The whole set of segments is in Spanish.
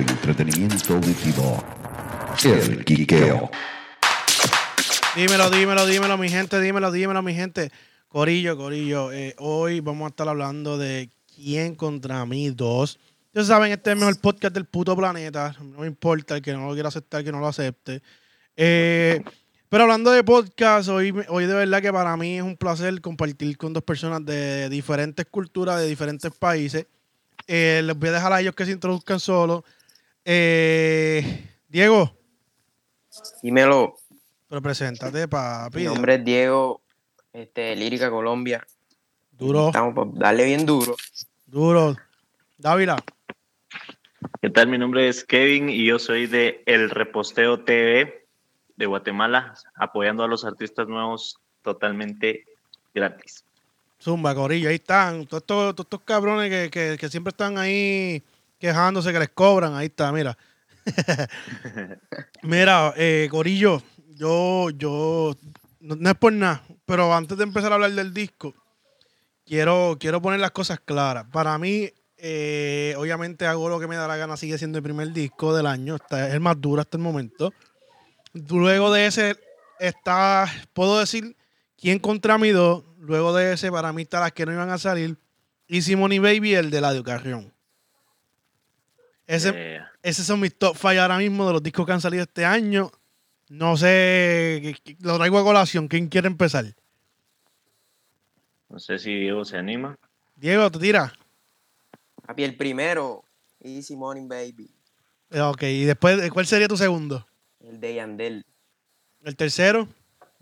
entretenimiento auditivo. El Quiqueo. Dímelo, dímelo, dímelo, mi gente, dímelo, dímelo, mi gente. Corillo, Corillo, eh, hoy vamos a estar hablando de quién contra mí dos. Ustedes saben, este es el mejor podcast del puto planeta. No me importa el que no lo quiera aceptar, que no lo acepte. Eh, pero hablando de podcast, hoy, hoy de verdad que para mí es un placer compartir con dos personas de diferentes culturas, de diferentes países. Eh, les voy a dejar a ellos que se introduzcan solo. Eh, Diego, Dímelo. pero preséntate, papi. Mi nombre es Diego, este, Lírica Colombia. Duro, Estamos por darle bien duro. duro. Dávila. ¿Qué tal? Mi nombre es Kevin y yo soy de El Reposteo TV de Guatemala, apoyando a los artistas nuevos totalmente gratis. Zumba, Corillo, ahí están. Todos estos, todos estos cabrones que, que- que siempre están ahí quejándose que les cobran. Ahí está, mira. mira, eh, Corillo, yo, yo, no, no es por nada, pero antes de empezar a hablar del disco, quiero, quiero poner las cosas claras. Para mí, eh, obviamente hago lo que me da la gana, sigue siendo el primer disco del año, está, es el más duro hasta el momento. Luego de ese está, puedo decir, quién contra mí dos. Luego de ese, para mí está las que no iban a salir. Y Simone y Baby, el de Ladio Carrión. Ese, Eh, esos son mis top 5 ahora mismo de los discos que han salido este año. No sé, lo traigo a colación. ¿Quién quiere empezar? no sé si Diego se anima. Diego, te tira. Papi, el primero, Easy Morning Baby. Eh, Ok, y después, ¿cuál sería tu segundo? El de Yandel. El tercero,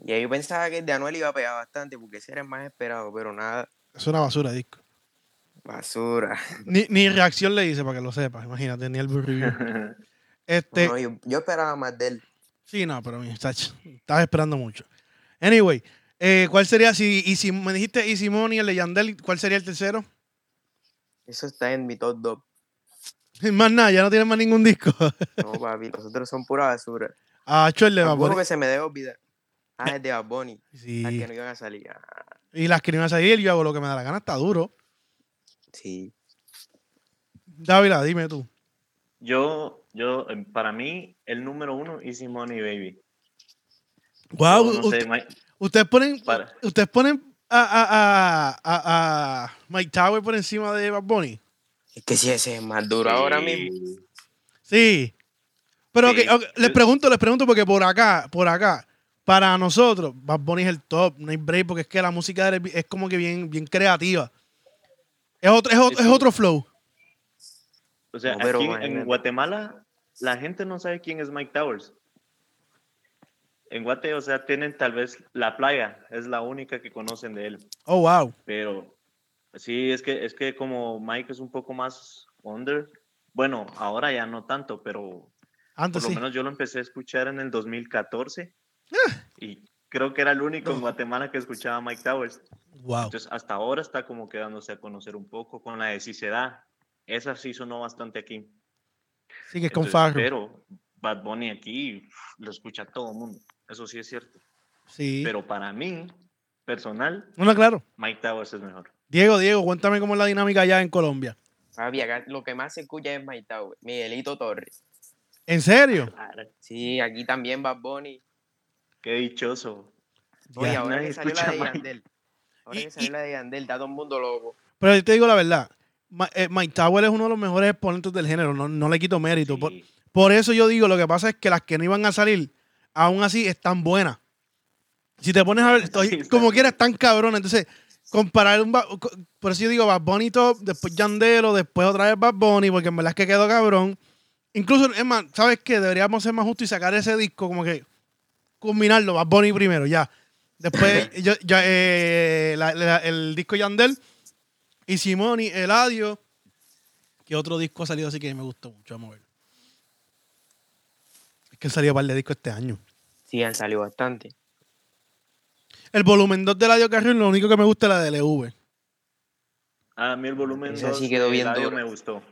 Y yo pensaba que el de Anuel iba a pegar bastante porque ese era el más esperado, pero nada. es una basura de disco. Basura. Ni, ni reacción le hice para que lo sepas, imagínate, ni el review. Este, yo, yo esperaba más de él. Sí, no, pero mi estabas esperando mucho. Anyway, eh, ¿cuál sería si, y si me dijiste y Simón y el de Yandel, ¿cuál sería el tercero? Eso está en mi top 2. Más nada, ya no tienes más ningún disco. No, papi, los otros son pura basura. Ah, Cho, el de Bad Alguno que se me debe olvidar. Ah, el de Bad Bunny. Sí. Las que no iban a salir. Ah, Y las que no iban a salir, yo hago lo que me da la gana, está duro. Sí. Dávila, dime tú. Yo, yo, eh, para mí, el número uno, Easy Money Baby. Wow, sé, ustedes ponen, Para. ustedes ponen a, a, a, a, a Mike Tower por encima de Bad Bunny. Es que si ese es más duro ahora Sí. mismo. Sí. Pero Sí, ok, ok, les pregunto, les pregunto porque por acá, por acá, para nosotros, Bad Bunny es el top, no hay break, porque es que la música es como que bien, bien creativa. Es otro, es otro, es otro flow. o sea, No, pero aquí en. Guatemala, la gente no sabe quién es Mike Towers. En Guate, o sea, tienen tal vez la playa, es la única que conocen de él. Oh, wow. Pero sí, es que, es que como Mike es un poco más under, bueno, ahora ya no tanto, pero Antes por lo sí. menos yo lo empecé a escuchar en el 2014 y creo que era el único en Guatemala que escuchaba Mike Towers. Wow. Entonces, hasta ahora está como quedándose a conocer un poco con la de Si se da. Esa sí sonó bastante aquí. Sí que es con Entonces, Farro. Pero Bad Bunny aquí lo escucha todo el mundo. Eso sí es cierto. Sí. Pero para mí, personal, No, no, claro. Mike Towers es mejor. Diego, Diego, cuéntame cómo es la dinámica allá en Colombia. Papi, acá lo que más se escucha es My Tower, Miguelito Torres. ¿En serio? Sí, aquí también Bad Bunny. Qué dichoso. Oye, Ya. ahora que salió la de. Yandel. Ahora Y- que salió y- la de Yandel, está todo el mundo loco. Pero yo te digo la verdad. Eh, Mike Tower es uno de los mejores exponentes del género. No, no le quito mérito. Por, Sí. por eso yo digo, lo que pasa es que las que no iban a salir, aún así están buenas. Si te pones a ver, estoy- como quieras, están cabrones. Entonces, comparar un... Por eso yo digo Bad Bunny top, después Yandelo, después otra vez Bad Bunny, porque en verdad es que quedó cabrón. Incluso, es más, ¿sabes qué? Deberíamos ser más justos y sacar ese disco como que combinarlo, Bad Bunny primero, ya. Después, yo, ya, eh, la- la- el disco Yandel y Simoni, Eladio. ¿Qué otro disco ha salido así que me gustó mucho? Vamos a ver. Es que salió un par de discos este año. Sí, han salido bastante. El volumen 2 de Eladio Carrión, lo único que me gusta es la de LV. A mí el volumen Ese sí 2 quedó de bien Eladio me gustó.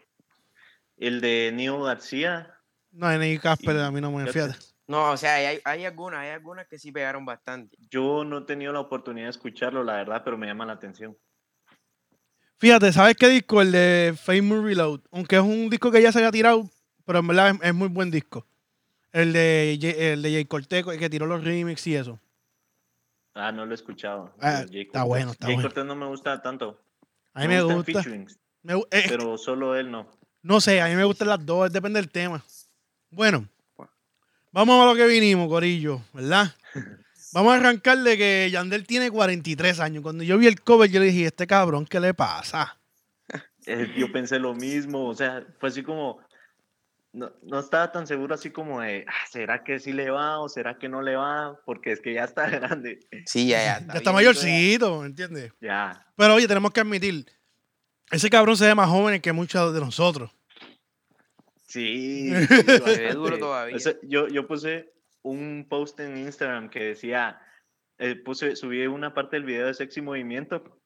El de Neo García, No, N.I. Casper Y- a mí no me fíjate. No, o sea, hay, hay algunas, hay algunas que sí pegaron bastante. yo no he tenido la oportunidad de escucharlo, la verdad, pero me llama la atención. Fíjate, ¿sabes qué disco? El de Famous Reload. Aunque es un disco que ya se había tirado pero en verdad es, es muy buen disco. El de, J- el de Jay Cortez que tiró los remix y eso. Ah, no lo he escuchado. Ah, Jay está bueno, está Jay bueno. Cortez no me gusta tanto. A mí me gusta. featurings, Me eh, pero solo él no. no sé, a mí me gustan las dos, depende del tema. Bueno, vamos a lo que vinimos, Corillo, ¿verdad? Vamos a arrancar de que Yandel tiene 43 años. Cuando yo vi el cover, yo le dije, este cabrón, ¿qué le pasa? Yo pensé lo mismo, o sea, fue así como, no, no estaba tan seguro así como de, "Ah, ¿será que sí le va o será que no le va? Porque es que ya está grande, Sí, ya, ya. Ya está mayorcito, ¿me entiendes? ya. Pero oye, tenemos que admitir, ese cabrón se ve más joven que muchos de nosotros. Sí, bastante. duro todavía. O sea, yo, yo puse un post en Instagram que decía, eh, puse, subí una parte del video de Sexy Movimiento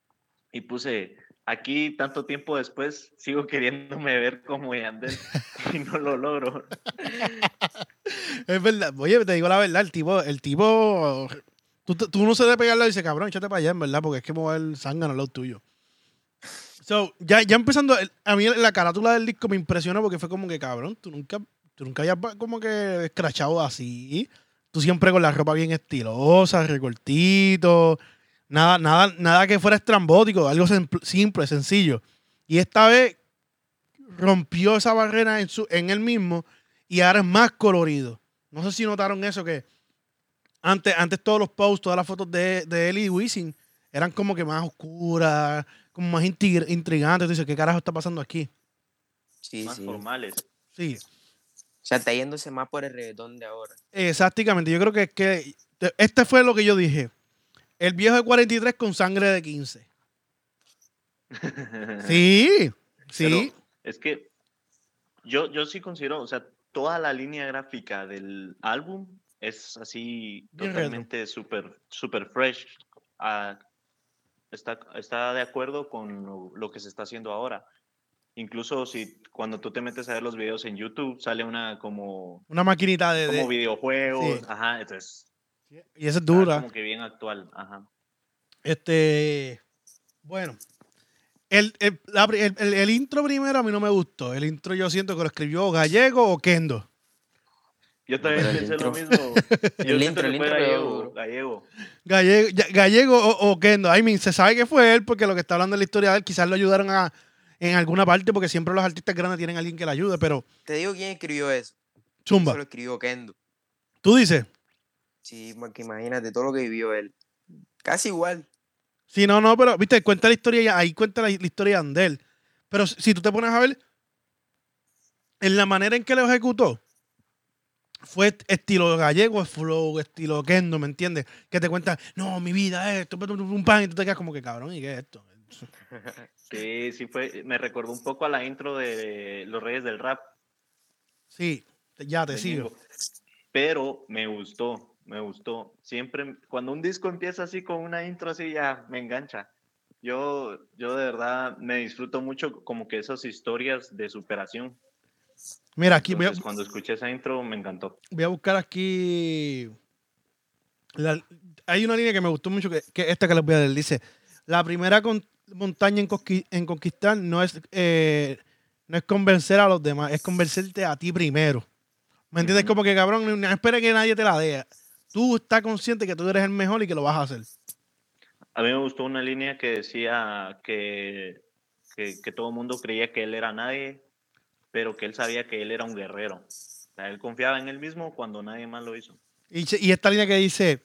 y puse, aquí tanto tiempo después sigo queriéndome ver como Yandel y no lo logro. Es verdad. Oye, te digo la verdad, el tipo, el tipo, tú, tú no se debe pegarle y dice, cabrón, échate para allá, en verdad, porque es que el zángano al lado tuyo. So, ya, ya empezando, a mí la carátula del disco me impresionó porque fue como que, cabrón, tú nunca, tú nunca habías como que escrachado así. Tú siempre con la ropa bien estilosa, recortito, nada, nada, nada que fuera estrambótico, algo simple, sencillo. Y esta vez rompió esa barrera en, su, en él mismo y ahora es más colorido. No sé si notaron eso que antes, antes todos los posts, todas las fotos de, de él y eran como que más oscuras, como más intrigantes. Tú dices, ¿qué carajo está pasando aquí? Sí, Más sí. formales. Sí, O sea, está yéndose más por el reggaetón de ahora. exactamente. Yo creo que es que este fue lo que yo dije. El viejo de 43 con sangre de 15. Sí, sí. Pero es que yo, yo sí considero, o sea, toda la línea gráfica del álbum es así Bien totalmente súper super fresh. Ah, está, está de acuerdo con lo, lo que se está haciendo ahora. Incluso si cuando tú te metes a ver los videos en YouTube, sale una como, Una maquinita de... de- como videojuegos. sí. Ajá, entonces y esa es dura. como que bien actual. Ajá. Este. Bueno. El, el, la pri- el- el- el intro primero a mí no me gustó. El intro yo siento que lo escribió Gallego o Kendo. Yo también Pero pensé lo mismo. Yo el intro- el intro gallego, gallego. Gallego, o, o Kendo. I mean, se sabe que fue él porque lo que está hablando de la historia de él quizás lo ayudaron a, en alguna parte porque siempre los artistas grandes tienen a alguien que le ayude. Pero, Te digo quién escribió eso. Zumba, Eso lo escribió Kendo. tú dices. Sí, porque imagínate todo lo que vivió él. Casi igual. Sí, no, no, pero, viste, cuenta la historia, ahí cuenta la, la historia de Andel. Pero si si tú te pones a ver, en la manera en que lo ejecutó, fue estilo gallego, flow, estilo Kendo, ¿me entiendes? Que te cuenta, no, mi vida es esto, pum, pam, y tú te quedas como que cabrón, ¿y qué es esto? Sí, sí fue, me recordó un poco a la intro de Los Reyes del Rap. Sí, ya te sigo. Pero me gustó, me gustó. Siempre, cuando un disco empieza así con una intro así, ya me engancha. Yo, yo de verdad me disfruto mucho como que esas historias de superación. Mira, aquí voy a, cuando escuché esa intro me encantó. voy a buscar aquí. la- hay una línea que me gustó mucho, que, que esta que les voy a leer. Dice: La primera con- montaña en, conqui- en conquistar no es, eh, no es convencer a los demás, es convencerte a ti primero. ¿Me entiendes? Como que cabrón, no, no espere que nadie te la dé. Tú estás consciente que tú eres el mejor y que lo vas a hacer. A mí me gustó una línea que decía que, que, que todo el mundo creía que él era nadie, pero que él sabía que él era un guerrero. O sea, él confiaba en él mismo cuando nadie más lo hizo. Y, y esta línea que dice: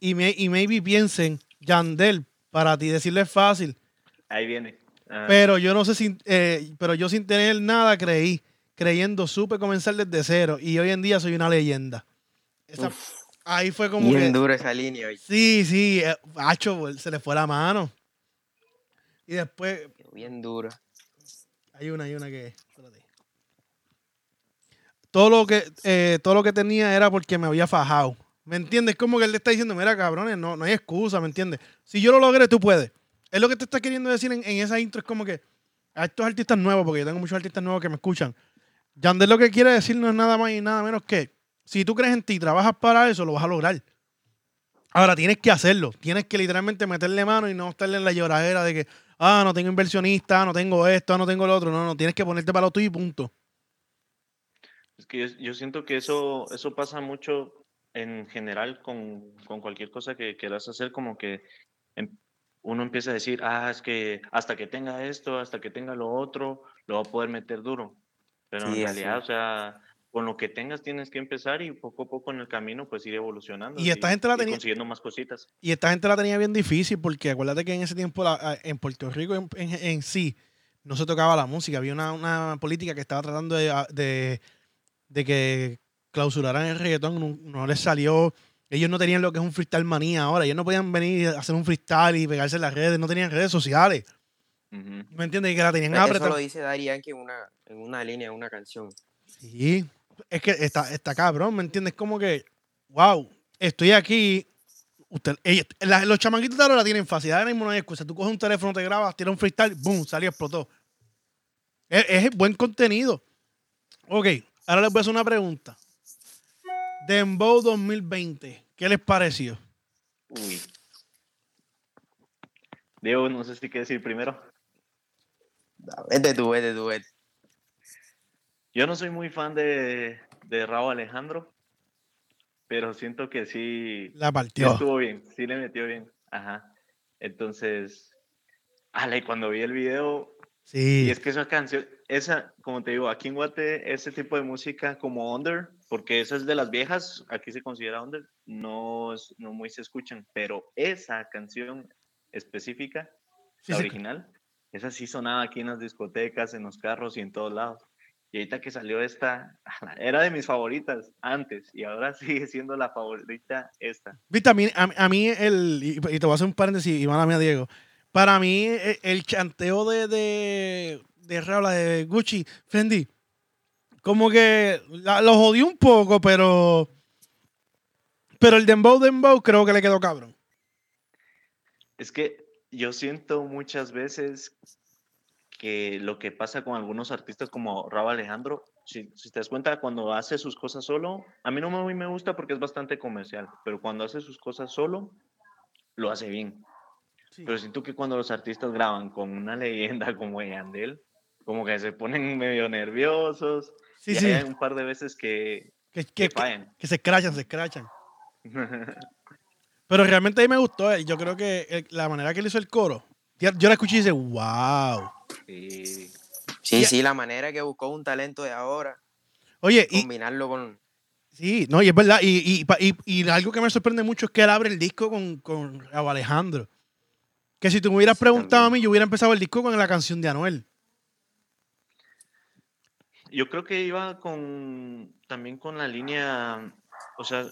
Y, me, y maybe piensen, Yandel, para ti decirle es fácil. Ahí viene. Ah, Pero yo no sé si, eh, pero yo sin tener nada creí, creyendo supe comenzar desde cero y hoy en día soy una leyenda. Esa- ahí fue como Bien que, dura esa línea. oye. sí, sí, eh, se le fue la mano. Y después Bien dura. hay una, hay una que. Todo lo que, eh, todo lo que tenía era porque me había fajado. ¿Me entiendes? Como que él le está diciendo, mira, cabrones, no, no hay excusa, ¿me entiendes? Si yo lo logré, tú puedes. Es lo que te está queriendo decir en, en esa intro, es como que a estos artistas nuevos, porque yo tengo muchos artistas nuevos que me escuchan, Yandel lo que quiere decir no es nada más y nada menos que si tú crees en ti y trabajas para eso, lo vas a lograr. Ahora tienes que hacerlo, tienes que literalmente meterle mano y no estarle en la lloradera de que, ah, no tengo inversionista, no tengo esto, no tengo lo otro. No, no, tienes que ponerte para lo tuyo y punto. Es que yo, yo siento que eso, eso pasa mucho en general con, con cualquier cosa que quieras hacer, como que em- uno empieza a decir, ah, es que hasta que tenga esto, hasta que tenga lo otro, lo va a poder meter duro. Pero Sí, en realidad, es. o sea, con lo que tengas tienes que empezar y poco a poco en el camino pues ir evolucionando. Y esta gente la tenía- consiguiendo más cositas. Y esta gente la tenía bien difícil porque acuérdate que en ese tiempo la- en Puerto Rico en, en- en sí no se tocaba la música. Había una, una política que estaba tratando de, de- de que clausuraran el reggaetón. No, no les salió. Ellos no tenían lo que es un freestyle manía ahora. Ellos no podían venir a hacer un freestyle y pegarse en las redes. No tenían redes sociales. ¿Me entiendes? Y que la tenían Eso apretada. lo dice Daddy Yankee en una, en una línea, en una canción. Sí, es que está, está cabrón, ¿me entiendes? Como que, wow, estoy aquí. Usted, ellos- la- los chamanquitos de ahora la tienen fácil. Ahora mismo no hay excusa. Tú coges un teléfono, te grabas, tiras un freestyle, boom, salió, explotó. Es, es buen contenido. Ok, ahora les voy a hacer una pregunta. Dembow 2020, ¿qué les pareció? Uy. Diego, no sé si quieres decir primero. Vete tú, vete tú, vete. Yo no soy muy fan de, de Raúl Alejandro, pero siento que sí, La sí partió. estuvo bien, sí le metió bien. Ajá. Entonces, ale, cuando vi el video, y Sí, es que esa canción, esa, como te digo, aquí en Guate, ese tipo de música como under, porque esa es de las viejas, aquí se considera under, no, es- no muy se escuchan, pero esa canción específica, sí, la sí. original, esa sí sonaba aquí en las discotecas, en los carros y en todos lados. Y ahorita que salió esta, era de mis favoritas antes y ahora sigue siendo la favorita esta. Viste, a mí, a, a mí el, y, y te voy a hacer un paréntesis, y mala mía, Diego. Para mí, e- el, chanteo de, de, de Raúl, la de Gucci, Fendi, como que la- lo jodí un poco, pero. Pero el Dembow Dembow creo que le quedó cabrón. Es que yo siento muchas veces que lo que pasa con algunos artistas como Raúl Alejandro, si, si te das cuenta, cuando hace sus cosas solo, a mí no me, me gusta porque es bastante comercial, pero cuando hace sus cosas solo, lo hace bien. Pero siento que cuando los artistas graban con una leyenda como Yandel, como que se ponen medio nerviosos. Sí, y sí. hay un par de veces que, Que, que que, que, fallan. que se escrachan, se escrachan. Pero realmente a mí me gustó. eh, Yo creo que el- la manera que él hizo el coro, yo la escuché y dice, wow. Sí. Sí, sí, la manera que buscó un talento de ahora, Oye, y, combinarlo con... Sí, no, y es verdad. Y, y, y- y algo que me sorprende mucho es que él abre el disco con, con Alejandro. Que si tú me hubieras Sí, preguntado a mí, yo hubiera empezado el disco con la canción de Anuel. Yo creo que iba con también con la línea, o sea,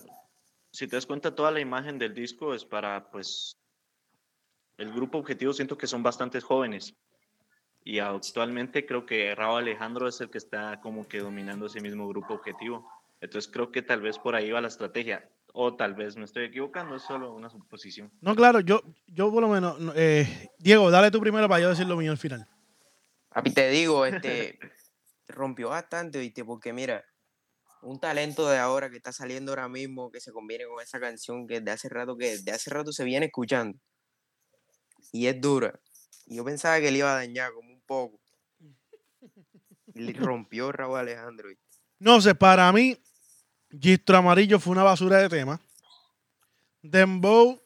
si te das cuenta, toda la imagen del disco es para, pues, el grupo objetivo siento que son bastantes jóvenes. Y actualmente creo que Raúl Alejandro es el que está como que dominando ese mismo grupo objetivo. Entonces creo que tal vez por ahí va la estrategia. O tal vez me estoy equivocando, es solo una suposición. No, claro, yo, yo por lo menos. no, eh, Diego, dale tú primero para yo decir lo mío al final. Papi, te digo, este, rompió bastante, ¿viste? Porque mira, un talento de ahora que está saliendo ahora mismo, que se combine con esa canción que de hace rato, que de hace rato se viene escuchando. Y es dura. Y yo pensaba que le iba a dañar como un poco. Y le rompió Raúl Alejandro. ¿viste? No sé, para mí, Gistro Amarillo fue una basura de tema. Dembow.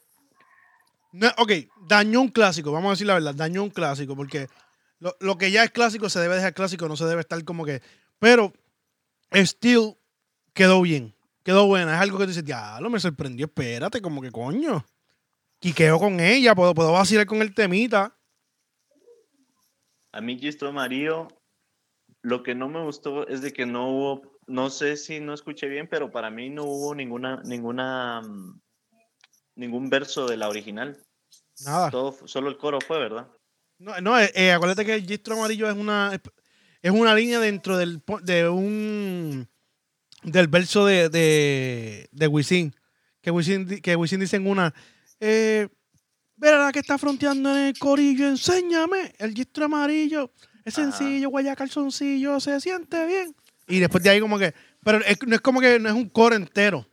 No, ok, dañó un clásico, vamos a decir la verdad, dañó un clásico, porque lo, lo que ya es clásico se debe dejar clásico, no se debe estar como que. Pero, Steel quedó bien, quedó buena. Es algo que tú dices, diablo, me sorprendió, espérate, como que coño. Quiqueo con ella, puedo, puedo vacilar con el temita. A mí Gistro Amarillo, lo que no me gustó es de que no hubo, no sé si no escuché bien, pero para mí no hubo ninguna, ninguna, mm, ningún verso de la original. Nada. Todo, solo el coro fue, ¿verdad? No, no eh, eh, acuérdate que el gistro amarillo es una es una línea dentro del de un del verso de de, de Wisin. Que Wisin, que Wisin dice en una eh, Verá la que está fronteando en el corillo, enséñame el gistro amarillo. Es Ajá. sencillo, guaya calzoncillo, se siente bien. Y después de ahí como que, pero es- no es como que no es un coro entero.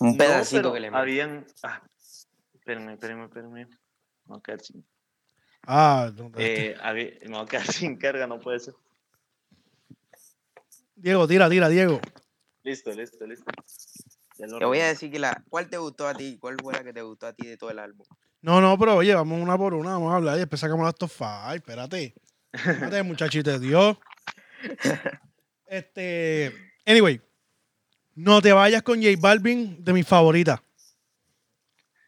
Un pedacito que le habían, ah, espérame, espérame, espérame. Me voy a quedar sin, Ah, no, eh, había- me voy a quedar sin carga, no puede ser. Diego, tira, tira, Diego. Listo, listo, listo. Te voy a decir que la. ¿Cuál te gustó a ti? ¿Cuál fue la que te gustó a ti de todo el álbum? No, no, pero oye, vamos una por una, vamos a hablar y después sacamos las top five. Espérate. Espérate, muchachito de Dios. Este. Anyway. No te vayas con J Balvin de mis favoritas.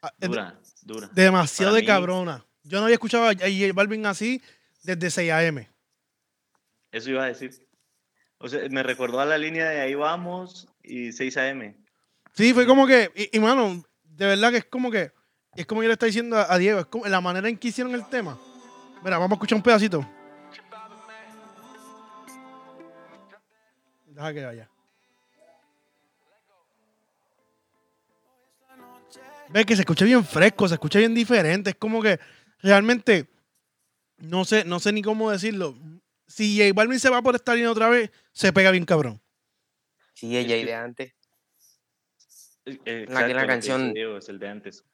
Ah, Dura, dura. Demasiado Para de mí- cabrona. Yo no había escuchado a J Balvin así desde 6 AM. Eso iba a decir. O sea, me recordó a la línea de ahí vamos y 6 AM. Sí, fue como que, y, y, mano, de verdad que es como que, es como yo le estoy diciendo a, a Diego, es como la manera en que hicieron el tema. Mira, vamos a escuchar un pedacito. Deja que vaya. Ves que se escucha bien fresco, se escucha bien diferente. Es como que realmente no sé, no sé ni cómo decirlo. Si J Balvin se va por esta línea otra vez, se pega bien cabrón. Sí, ella y que- de antes. La- exacto, la dice canción- Diego, es el de antes.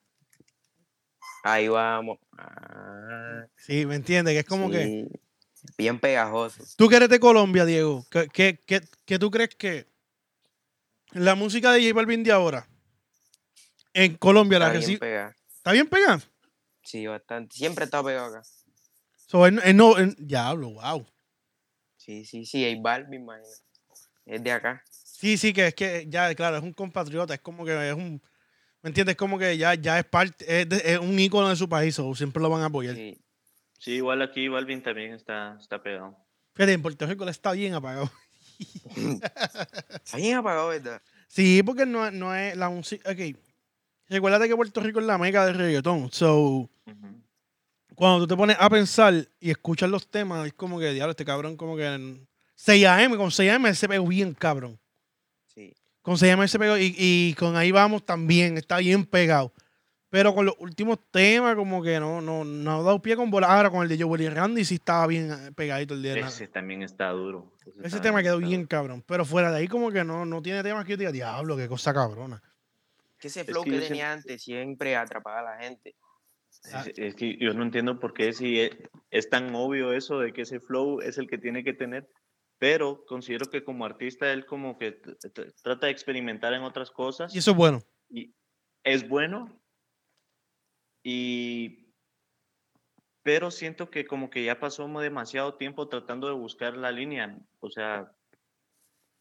Ahí vamos. Ah, Sí, ¿me entiendes? Que es como que. Bien pegajoso. Tú que eres de Colombia, Diego, ¿qué, qué, qué- qué tú crees que la música de J Balvin de ahora en Colombia la Está recibe? ¿Está bien pegada? Sí, bastante. Siempre está pegado acá. So, él- él no, él- diablo, wow. Sí, sí, sí. J Balvin, imagínate. Es de acá. Sí, sí, que es que ya, claro, es un compatriota, es como que es un, ¿me entiendes? Como que ya, ya es parte, es, de- es un ícono de su país, o siempre lo van a apoyar. Sí. Sí, igual aquí Balvin también está, está pegado. Fíjate, en Puerto Rico le está bien apagado. Está bien apagado, ¿verdad? Sí, porque no, no es la música, ok. Recuérdate que Puerto Rico es la meca del reggaetón, so... Cuando tú te pones a pensar y escuchas los temas, es como que, diablo, este cabrón como que... en 6 AM, con 6 AM se pegó bien, cabrón. Sí. Con 6 AM se pegó y, y con Ahí Vamos también, está bien pegado. Pero con los últimos temas como que no, no, no ha dado pie con bola. Ahora con el de Joel y Randy sí estaba bien eh, pegadito el día. de Ese también está duro. Ese, Ese está- tema quedó bien duro. cabrón. Pero fuera de ahí como que no, no tiene temas que yo diga, diablo, qué cosa cabrona. Que ese Es flow que que, tenía siento- antes siempre atrapaba a la gente. Es, es que yo no entiendo por qué si es, es tan obvio eso de que ese flow es el que tiene que tener, pero considero que como artista él como que trata de experimentar en otras cosas Y eso es bueno. y es bueno y pero siento que como que ya pasó demasiado tiempo tratando de buscar la línea, o sea,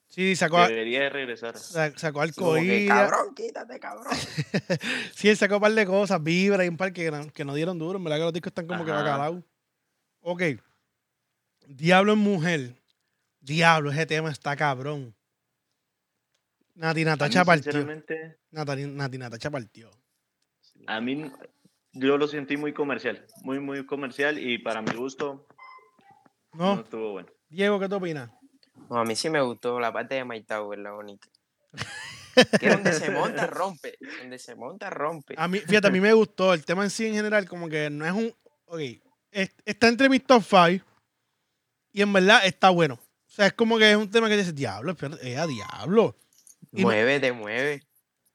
Sí, sacó, a- debería de regresar. sa- sacó arcoíris. cabrón, quítate, cabrón. Sí, él sacó un par de cosas, vibra y un par que, no- que no dieron duro. En verdad que los discos están como que Ajá. bacalaos. Ok. Diablo en mujer. Diablo, ese tema está cabrón. Nati Natacha partió. sinceramente, Nati, Nati Natacha partió. A mí, yo lo sentí muy comercial, muy, muy comercial y para mi gusto no, ¿No? estuvo bueno. Diego, ¿qué te opinas? No, a mí sí me gustó la parte de My Tower, la bonita. Que donde se monta, rompe. Donde se monta, rompe. A mí, fíjate, a mí me gustó. El tema en sí en general, como que no es un. Ok. es- está entre mis top 5 y en verdad está bueno. O sea, es como que es un tema que dices, diablo, eh, a diablo. y mueve, te mueve.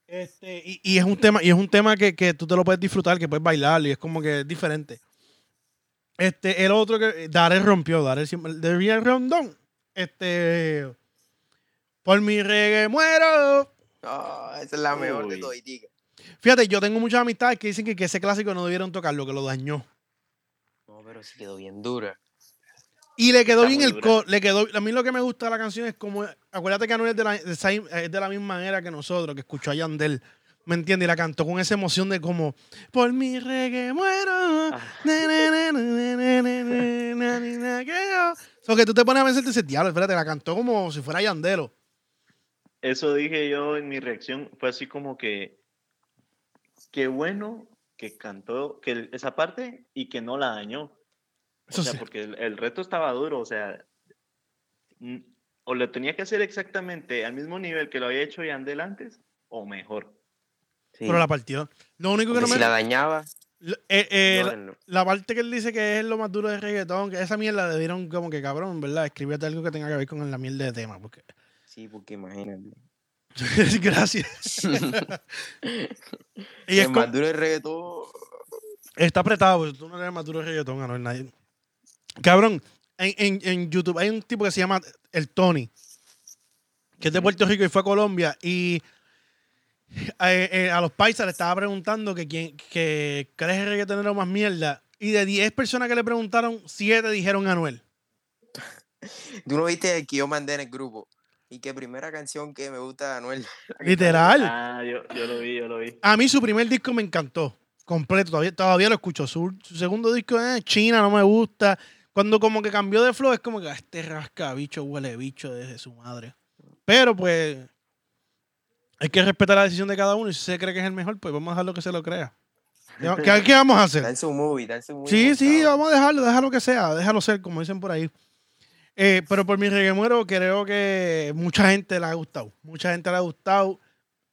Este, y, y es un tema, y es un tema que, que tú te lo puedes disfrutar, que puedes bailar, y es como que es diferente. Este, el otro que Daré rompió, Daré siempre, de bien rondón. Este, por mi reggae muero. Ah, esa es la mejor de toditica. Fíjate, yo tengo muchas amistades que dicen que, que ese clásico no debieron tocarlo, que lo dañó. No, pero sí quedó bien dura. Y le quedó Está bien el coro. Le quedó, a mí lo que me gusta de la canción es como. Acuérdate que Anuel es de la, de esa- es de la misma era que nosotros, que escuchó a Yandel. ¿Me entiendes? Y la cantó con esa emoción de como. Por mi reggae muero. Ah. na, na, na, na, na, na, na, na, na, na, que yo". So que tú te pones a pensar y dices, diablo, espérate, la cantó como si fuera Yandelo. Eso dije yo en mi reacción, fue así como que, qué bueno que cantó que esa parte y que no la dañó. O Eso sea, sí. porque el, el reto estaba duro, o sea, o lo tenía que hacer exactamente al mismo nivel que lo había hecho Yandel antes, o mejor. Sí. Pero la partió. Lo único que no me. si la dañaba, eh, eh, la- parte que él dice que es lo más duro de reggaetón, que esa mierda le dieron como que cabrón, ¿verdad? Escríbete algo que tenga que ver con la mierda de tema. Porque... Sí, porque imagínate. Gracias. y es el como- más duro del reggaetón. Está apretado, porque tú no eres más duro de reggaetón, Anuel, nadie. Cabrón, en, en, en YouTube hay un tipo que se llama el Tony. que es de Puerto Rico y fue a Colombia. Y eh, eh, a los paisas le estaba preguntando que quién que cuál es el reggaetonero más mierda. Y de 10 personas que le preguntaron, 7 dijeron Anuel. Tú no viste el que yo mandé en el grupo. Y que primera canción que me gusta de Anuel. Literal. Ah, yo, yo lo vi, yo lo vi. A mí su primer disco me encantó. Completo, todavía, todavía lo escucho. Su, su segundo disco es China, no me gusta. Cuando como que cambió de flow, es como que "Ah, este rasca bicho, huele bicho desde su madre. Pero pues hay que respetar la decisión de cada uno y si se cree que es el mejor, pues vamos a dejarlo que se lo crea. ¿Qué, qué- vamos a Está hacer? en su movie, está en su movie. Sí, sí, vamos a dejarlo, déjalo que sea, déjalo ser, como dicen por ahí. Eh, pero por mi reguemuero creo que mucha gente le ha gustado. Mucha gente le ha gustado.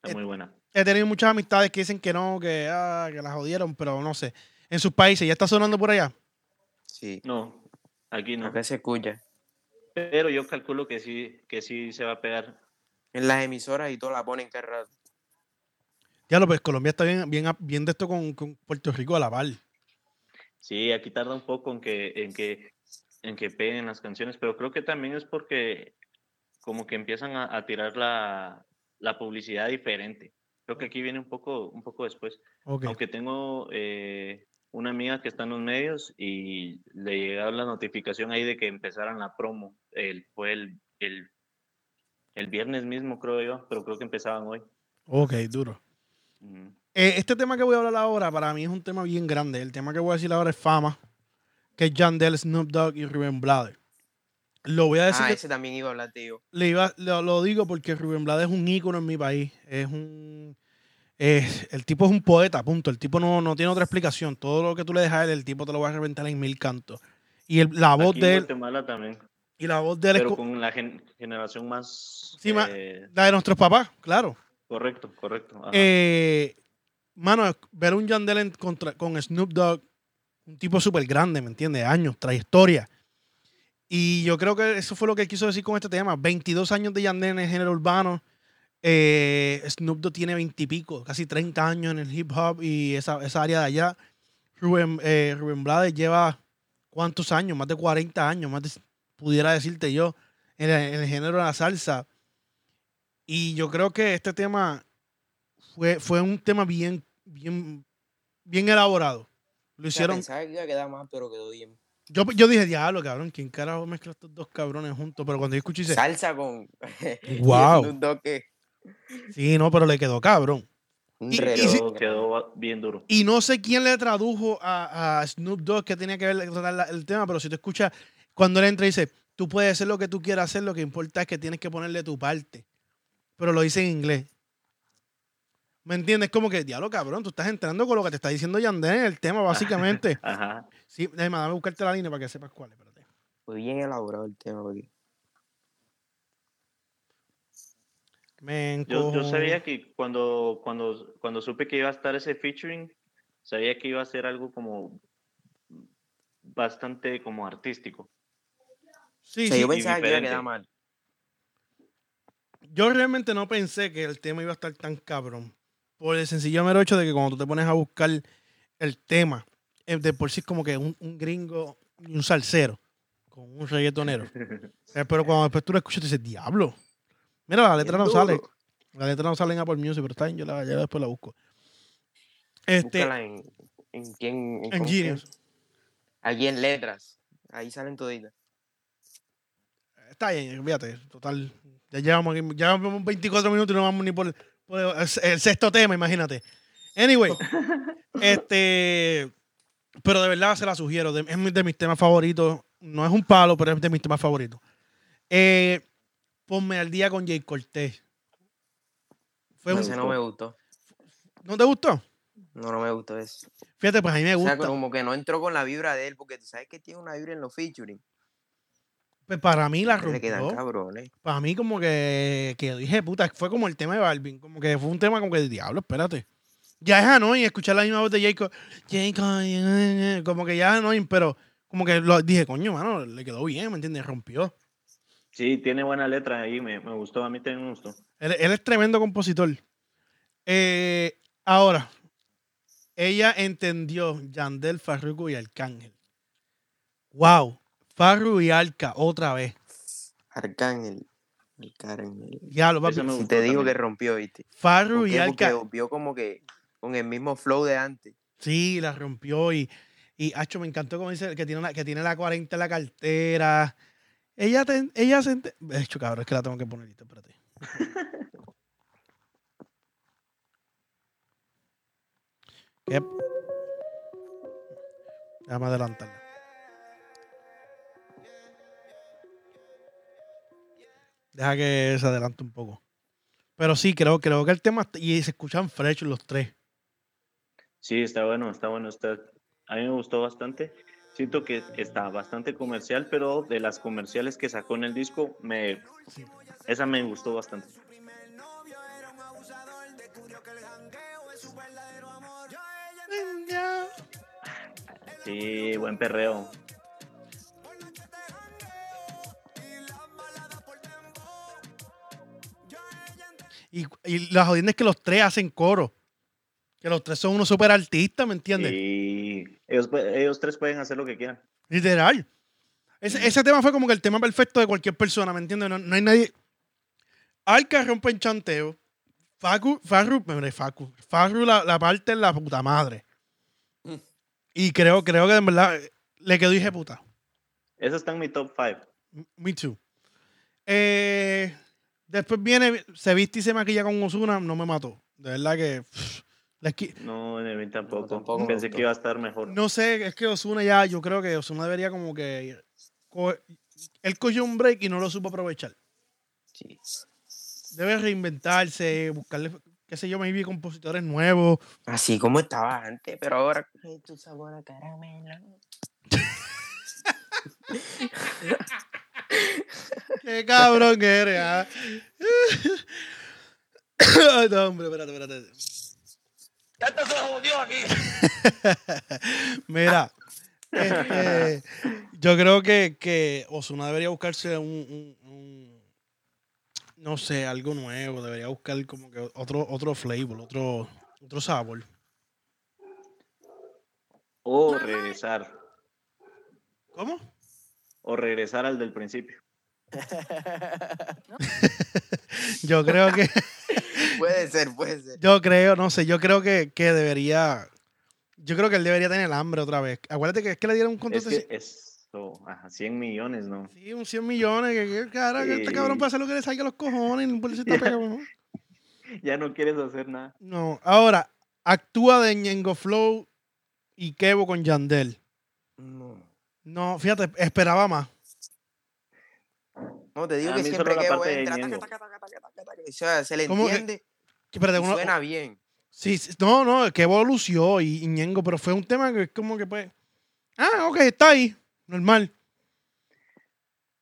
Está muy buena. He tenido muchas amistades que dicen que no, que, ah, que la jodieron, pero no sé. En sus países, ¿ya está sonando por allá? Sí, No, aquí no. acá se escucha. Pero yo calculo que sí, que sí se va a pegar. En las emisoras y todo la ponen cada rato. Ya lo pues Colombia está bien, bien, bien de esto con, con Puerto Rico a la par. Sí, aquí tarda un poco en que, en que, en que peguen las canciones, pero creo que también es porque como que empiezan a, a tirar la, la publicidad diferente. Creo que aquí viene un poco, un poco después. Ok. Aunque tengo eh, una amiga que está en los medios y le llegaba la notificación ahí de que empezaran la promo. El, fue el, el, el viernes mismo, creo yo, pero creo que empezaban hoy. Ok, duro. Eh, este tema que voy a hablar ahora para mí es un tema bien grande. El tema que voy a decir ahora es fama, que es Yandel, Snoop Dogg y Rubén Blades. Lo voy a decir, Ah, que- ese también iba a hablar yo. le iba- lo, lo digo porque Rubén Blades es un ícono en mi país. Es un. es- el tipo es un poeta, punto. El tipo no, no tiene otra explicación. Todo lo que tú le dejas a él, el tipo te lo va a reventar en mil cantos. Y el- la voz Aquí en de él. Guatemala también, Y la voz de él pero co- con la gen- generación más... Sí, eh, la de nuestros papás, claro. correcto, correcto. Eh, mano, ver un Yandel en contra- con Snoop Dogg, un tipo súper grande, ¿me entiendes? Años, trayectoria. Y yo creo que eso fue lo que él quiso decir con este tema. 22 años de Yandel en el género urbano. Eh, Snoop Dogg tiene 20 y pico, casi 30 años en el hip hop y esa, esa área de allá. Rubén, eh, Rubén Blades lleva cuántos años, más de 40 años, más de, pudiera decirte yo, en el, en el género de la salsa. Y yo creo que este tema fue, fue un tema bien, bien, bien elaborado. Lo O sea, hicieron. pensaba que iba a quedar más, pero quedó bien. Yo, yo dije, diablo, cabrón, ¿quién carajo mezcla estos dos cabrones juntos? Pero cuando yo escuché, dice, Salsa con. Wow. Snoop Dogg, que sí, no, pero le quedó cabrón. Un Y- y si- Quedó, bien duro. Y no sé quién le tradujo a, a Snoop Dogg que tenía que ver la- el tema, pero si tú escuchas, cuando él entra y dice, tú puedes hacer lo que tú quieras hacer, lo que importa es que tienes que ponerle tu parte. Pero lo dice en inglés. ¿Me entiendes? Como que, diablo, cabrón, tú estás entrando con lo que te está diciendo Yandel en el tema, básicamente. Ajá. Sí, déjame, dame buscarte la línea para que sepas cuál es. espérate. Fue bien elaborado el tema. Porque... Yo, yo sabía que cuando, cuando, cuando supe que iba a estar ese featuring, sabía que iba a ser algo como bastante como artístico. Sí, o sea, sí, yo pensaba que iba a quedar mal. Yo realmente no pensé que el tema iba a estar tan cabrón. Por el sencillo mero hecho de que cuando tú te pones a buscar el tema, eh, de por sí es como que un, un gringo y un salsero con un reggaetonero. Eh, Pero cuando después tú lo escuchas, tú dices, diablo. Mira, la letra no sale. La letra no sale en Apple Music, pero está bien, yo, la, yo después la busco. Este, Búscala en. ¿En quién? en se Genius. Aquí en letras. Ahí salen toditas. Está bien, fíjate, total. Ya llevamos, aquí- ya llevamos 24 minutos y no vamos ni por, por el, el sexto tema, imagínate. Anyway, este. Pero de verdad se la sugiero. de- es de mis temas favoritos. No es un palo, pero es de mis temas favoritos. Eh, ponme al día con Jay Cortés. Fue un- Ese no me gustó. ¿No te gustó? No, no me gustó eso. Fíjate, pues a mí me O sea, gusta. como que no entró con la vibra de él, porque tú sabes que tiene una vibra en los featuring. Pues para mí la Le quedan rompió. cabrones. Para mí como que, que dije, puta, fue como el tema de Balvin. Como que fue un tema como que, diablo, espérate. Ya es annoying escuchar la misma voz de Jacob. Jacob, como que ya es annoying, pero como que lo dije, coño, mano, le quedó bien, ¿me entiendes? Rompió. Sí, tiene buena letra ahí, me, me gustó, a mí también me gustó. Él, él es tremendo compositor. Eh, ahora, ella entendió Yandel, Farruko y Arcángel. Wow. Farru y Arca otra vez. Arcángel. El caramelo. Ya lo papi. Ese me gustó te digo también. que rompió, ¿viste? Farru ¿Por y Alca. volvió como que con el mismo flow de antes. Sí, la rompió y, y Acho, me encantó como dice que tiene, una, que tiene la 40 en la cartera. Ella, te- ella se... ente- De hecho, cabrón, es que la tengo que poner, listo, espérate. ¿Qué? Déjame adelantarla. Deja que se adelante un poco. Pero sí, creo, creo que el tema... Y se escuchan fresh los tres. Sí, está bueno, está bueno. Está... A mí me gustó bastante. Siento que está bastante comercial, pero de las comerciales que sacó en el disco, me... Sí. esa me gustó bastante. Sí, buen perreo. Y, y la jodienda es que los tres hacen coro. Que los tres son unos super artistas, ¿me entiendes? Y ellos, ellos tres pueden hacer lo que quieran. Literal. Ese, ese tema fue como que el tema perfecto de cualquier persona, ¿me entiendes? No, no hay nadie. Alca rompe en chanteo. Facu, Farru, hombre, Facu. Farru la, la parte en la puta madre. Mm. Y creo, creo que en verdad le quedó hija de puta. Eso está en mi top 5. M- Me too. Eh, después viene, se viste y se maquilla con Osuna, no me mató. De verdad que. pff, la No, a mí tampoco. Pensé que iba a estar mejor. No sé, es que Osuna ya, yo creo que Osuna debería como que. él cogió un break y no lo supo aprovechar. Sí. Debe reinventarse, buscarle, qué sé yo, maybe compositores nuevos. Así como estaba antes, pero ahora tu sabor a caramelo. Qué cabrón que eres, ah. No, hombre, espérate, espérate. ¡Esto se jodió aquí! Mira, este, yo creo que, que Osuna debería buscarse un, un- un- no sé, algo nuevo. Debería buscar como que otro, otro flavor, otro, otro sabor. O regresar. ¿Cómo? O regresar al del principio. Yo creo que, puede ser, puede ser. yo creo, no sé, yo creo que, que debería, yo creo que él debería tener hambre otra vez. Acuérdate que es que le dieron un Es contrato que de eso, ajá, 100 millones, ¿no? sí, un 100 millones. Que, que, cara, que este cabrón puede hacer lo que le salga a los cojones. No puede ser tan pegado, ¿no? Ya no quieres hacer nada. No, ahora, actúa de Ñengo Flow y Kevo con Yandel. No. No, fíjate, esperaba más. No, te digo A que siempre que de entra, o sea, se le ¿Cómo que- entiende Espérate, y uno- suena bien. sí, sí, no, no, Kevo lució y, y Ñengo, pero fue un tema que es como que pues. Ah, ok, está ahí. Normal.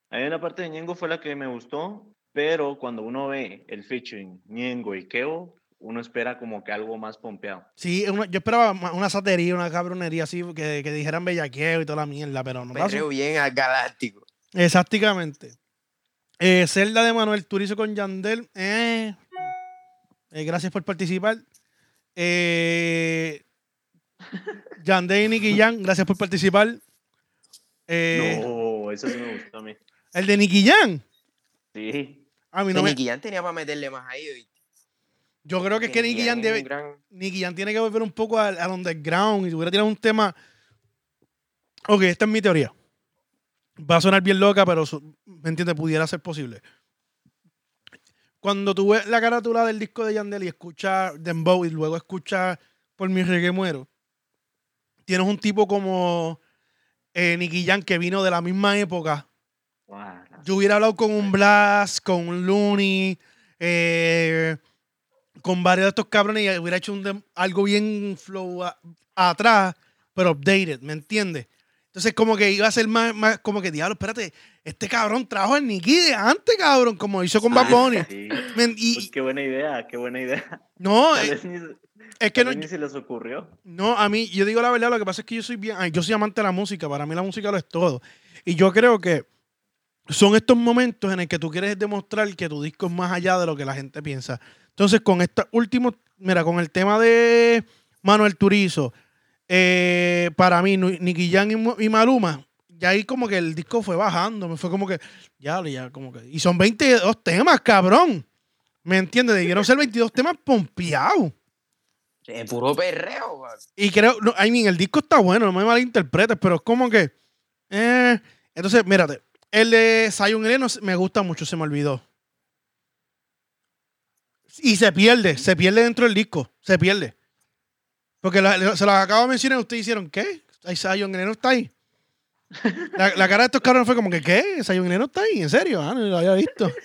Hay una parte de Ñengo fue la que me gustó, pero cuando uno ve el featuring Ñengo y Keo, uno espera como que algo más pompeado. Sí, una- yo esperaba una satería, una cabronería así, que, que dijeran bellaqueo y toda la mierda, pero no pasó. Perreo bien al galáctico. Exactamente. Eh, Celda de Manuel Turizo con Yandel. eh, eh, gracias por participar. Eh, Yandel y Nicky Jam, gracias por participar. Eh, no, eso sí me gustó a mí. El de Nicky Jam. Sí. A mí no me- Nicky Jam tenía para meterle más ahí. Yo creo que es que Nicky un debe, gran- Nicky tiene que volver un poco al, al underground y si hubiera tirado un tema. Ok, esta es mi teoría. Va a sonar bien loca, pero me entiendes, pudiera ser posible. Cuando tú ves la carátula del disco de Yandel y escuchas Dembow y luego escuchas Por mi reggae muero, tienes un tipo como eh, Nicky Jam que vino de la misma época yo hubiera hablado con un Blast, con un Looney, eh, con varios de estos cabrones y hubiera hecho un algo bien flow a- atrás, pero updated, ¿me entiendes? Entonces, como que iba a ser más, más como que, diablo, espérate, este cabrón trajo al Nicky de antes, cabrón, como hizo con Bad Bunny. Sí. Men- y, Pues qué buena idea, qué buena idea. no, eh, ni, es que no, ni se les ocurrió. no, a mí, yo digo la verdad, lo que pasa es que yo soy bien, yo soy amante de la música, para mí la música lo es todo. Y yo creo que son estos momentos en el que tú quieres demostrar que tu disco es más allá de lo que la gente piensa. Entonces, con estos últimos, mira, con el tema de Manuel Turizo, eh, para mí, Nicky Jam y, y Maluma, ya ahí como que el disco fue bajando, me fue como que, ya, ya, como que, y son 22 temas, cabrón. ¿Me entiendes? Debieron ser 22 temas pompeados. Es puro perreo, weón. Y creo, no, I mean, el disco está bueno, no me malinterpretes, pero es como que, eh, entonces, mírate, el de Zion y Lennox me gusta mucho, se me olvidó. Y se pierde, se pierde dentro del disco, se pierde. Porque la- se los acabo de mencionar y ustedes hicieron, ¿qué? Zion Lennox está ahí. La, la cara de estos cabrones fue como que, ¿qué? Zion Lennox está ahí, ¿en serio? Ah, no lo había visto.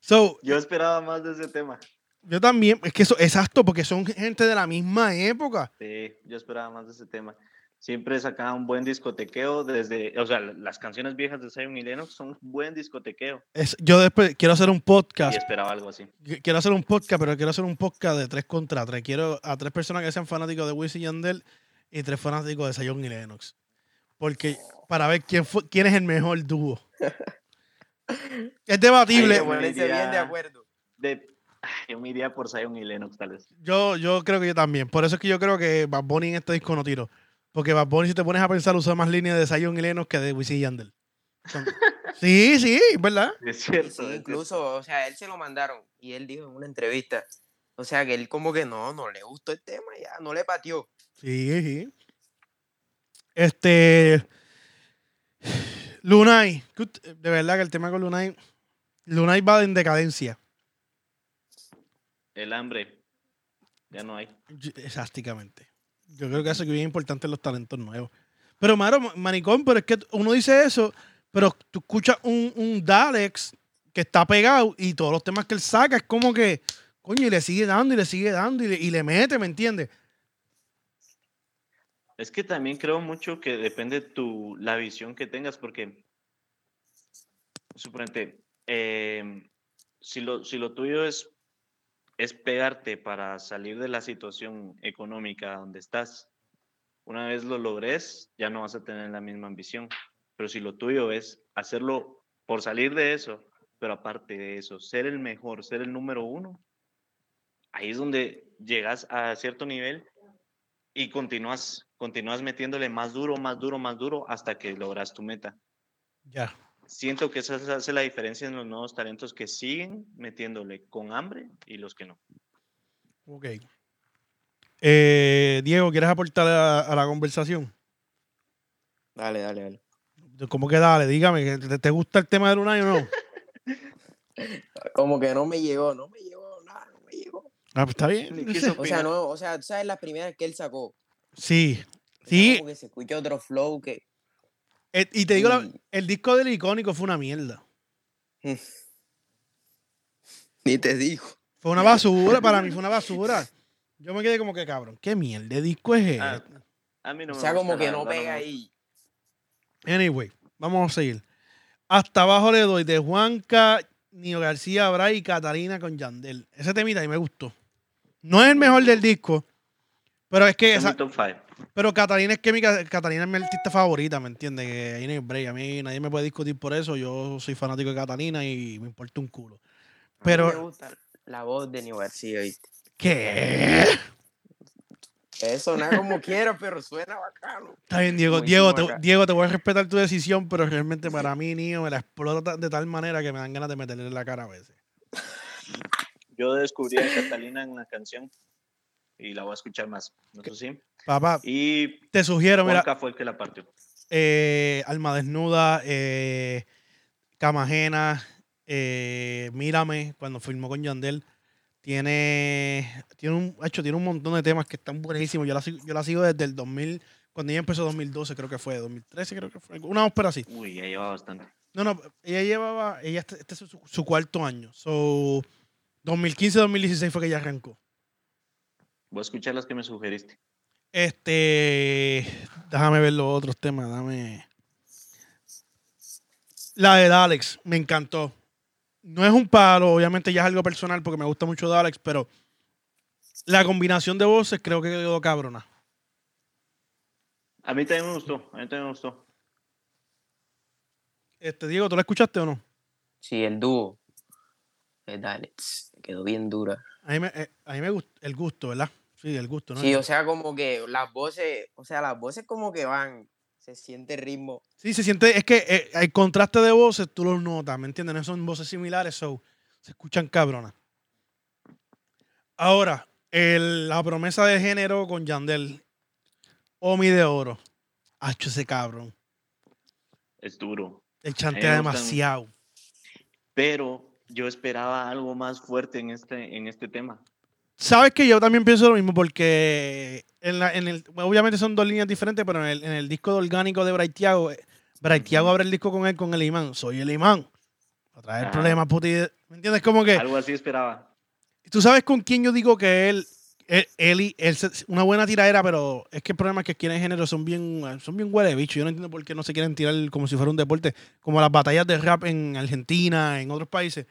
So, Yo esperaba más de ese tema. yo también, es que eso, exacto, porque son gente de la misma época. Sí, yo esperaba más de ese tema. Siempre sacaba un buen discotequeo desde, o sea, las canciones viejas de Zion y Lennox son un buen discotequeo. Es- yo después quiero hacer un Y podcast. esperaba algo así. Qu- Quiero hacer un podcast, pero quiero hacer un podcast de tres contra tres. Quiero a tres personas que sean fanáticos de Wisin y Yandel y tres fanáticos de Zion y Lennox. Porque para ver quién fue, quién es el mejor dúo. Es debatible. Bien de acuerdo. De, yo me iría por Zion y Lennox, tal vez. Yo, yo creo que yo también. Por eso es que yo creo que Bad Bunny en este disco no tiró. Porque Bad Bunny, si te pones a pensar, usa más líneas de Zion y Lennox que de Wisin y Yandel. Son- Sí, sí, ¿verdad? Es cierto. sí, incluso, o sea, él se lo mandaron y él dijo en una entrevista, o sea, que él como que no, no le gustó el tema, ya, no le pateó. Sí, sí. Este. Lunay. De verdad que el tema con Lunay. Lunay va en decadencia. El hambre. Ya no hay. Exactamente. Yo creo que eso es bien importante los talentos nuevos. Pero, Maro, ma- maricón, pero es que uno dice eso, pero tú escuchas un, un Dalex que está pegado y todos los temas que él saca es como que, coño, y le sigue dando y le sigue dando y le, y le mete, ¿me entiendes? Es que también creo mucho que depende tu, la visión que tengas, porque, suponete, em, si, lo, si lo tuyo es, es pegarte para salir de la situación económica donde estás, una vez lo logres, ya no vas a tener la misma ambición. Pero si lo tuyo es hacerlo por salir de eso, pero aparte de eso, ser el mejor, ser el número uno, ahí es donde llegas a cierto nivel y continúas, continúas metiéndole más duro, más duro, más duro hasta que logras tu meta. Ya. Siento que esa se hace la diferencia en los nuevos talentos que siguen metiéndole con hambre y los que no. Ok. Eh, Diego, ¿quieres aportar a, a la conversación? Dale, dale, dale. ¿Cómo que dale? Dígame, ¿que ¿te, te gusta el tema de Lunay o no? Como que no me llegó, no me llegó nada, no me llegó. Ah, pues está bien. O sea, no, o sea, tú sabes las primeras que él sacó. Sí. Sí, Como que se escucha otro flow que... eh, y te digo, la- el disco del icónico fue una mierda. Ni te digo. Fue una basura, para mí fue una basura. Yo me quedé como que, cabrón, ¿qué mierda de disco es este? Ah, a mí no O me sea, como que no pega ahí. Anyway, vamos a seguir. Hasta abajo le doy de Juanca, Nio García, Bray y Catalina con Yandel. Ese temita a mí me gustó. No es el mejor del disco, pero es que esa, Es mi top five. Pero Catalina es que mi, Ca- Catalina es mi artista favorita, ¿me entiendes? Que ahí no hay break. A mí nadie me puede discutir por eso. Yo soy fanático de Catalina y me importa un culo. A mí Pero, me gusta la voz de García, ¿viste? ¿qué? Eso nada como quiera, pero suena bacano. Está bien, Diego. Muy Diego te. Diego, te voy a respetar tu decisión, pero realmente para mí, niño, me la explota de tal manera que me dan ganas de meterle en la cara a veces. Yo descubrí a Catalina en una canción y la voy a escuchar más. Eso sí. Papá, Y te sugiero, mira, Juanca fue el que la partió. eh, Alma Desnuda, eh, Cama Ajena, eh, Mírame, cuando filmó con Yandel, tiene, tiene, un, hecho, tiene un montón de temas que están buenísimos. Yo la, sigo- yo la sigo desde el 2000, cuando ella empezó 2012, creo que fue, 2013 creo que fue, una ópera así. Uy, ya lleva bastante. No, no, ella llevaba, ella este, este es su, su cuarto año. So, 2015-2016 fue que ella arrancó. Voy a escuchar las que me sugeriste. Este, déjame ver los otros temas, dame. La de Alex, me encantó. No es un palo, obviamente ya es algo personal porque me gusta mucho Alex, pero la combinación de voces creo que quedó cabrona. A mí también me gustó. A mí también me gustó. Este, Diego, ¿tú la escuchaste o no? Sí, el dúo. Dale, tss, quedó bien dura. A mí me, eh, a mí me gusta el gusto, ¿verdad? Sí, el gusto, ¿no? Sí, o sea, como que las voces, o sea, las voces como que van, Se siente el ritmo. Sí, se siente, es que eh, el contraste de voces tú los notas, ¿me entiendes? No son voces similares, so, se escuchan cabronas. Ahora, el- la promesa de género con Yandel, Omi de Oro, hacho ese cabrón. Es duro. El chantea demasiado. Pero yo esperaba algo más fuerte en este, en este tema. Sabes que yo también pienso lo mismo porque en, la- en el, obviamente son dos líneas diferentes, pero en el, en el disco de orgánico de Braithiago, eh, Braithiago abre el disco con él con el imán. Soy el imán. A traer Ajá. problemas, puti. ¿Me entiendes? Como que. Algo así esperaba. ¿Tú sabes con quién yo digo que él, él, él él una buena tiradera, pero es que el problema es que aquí en el género son bien, son bien huele bicho. Yo no entiendo por qué no se quieren tirar como si fuera un deporte, como las batallas de rap en Argentina, en otros países.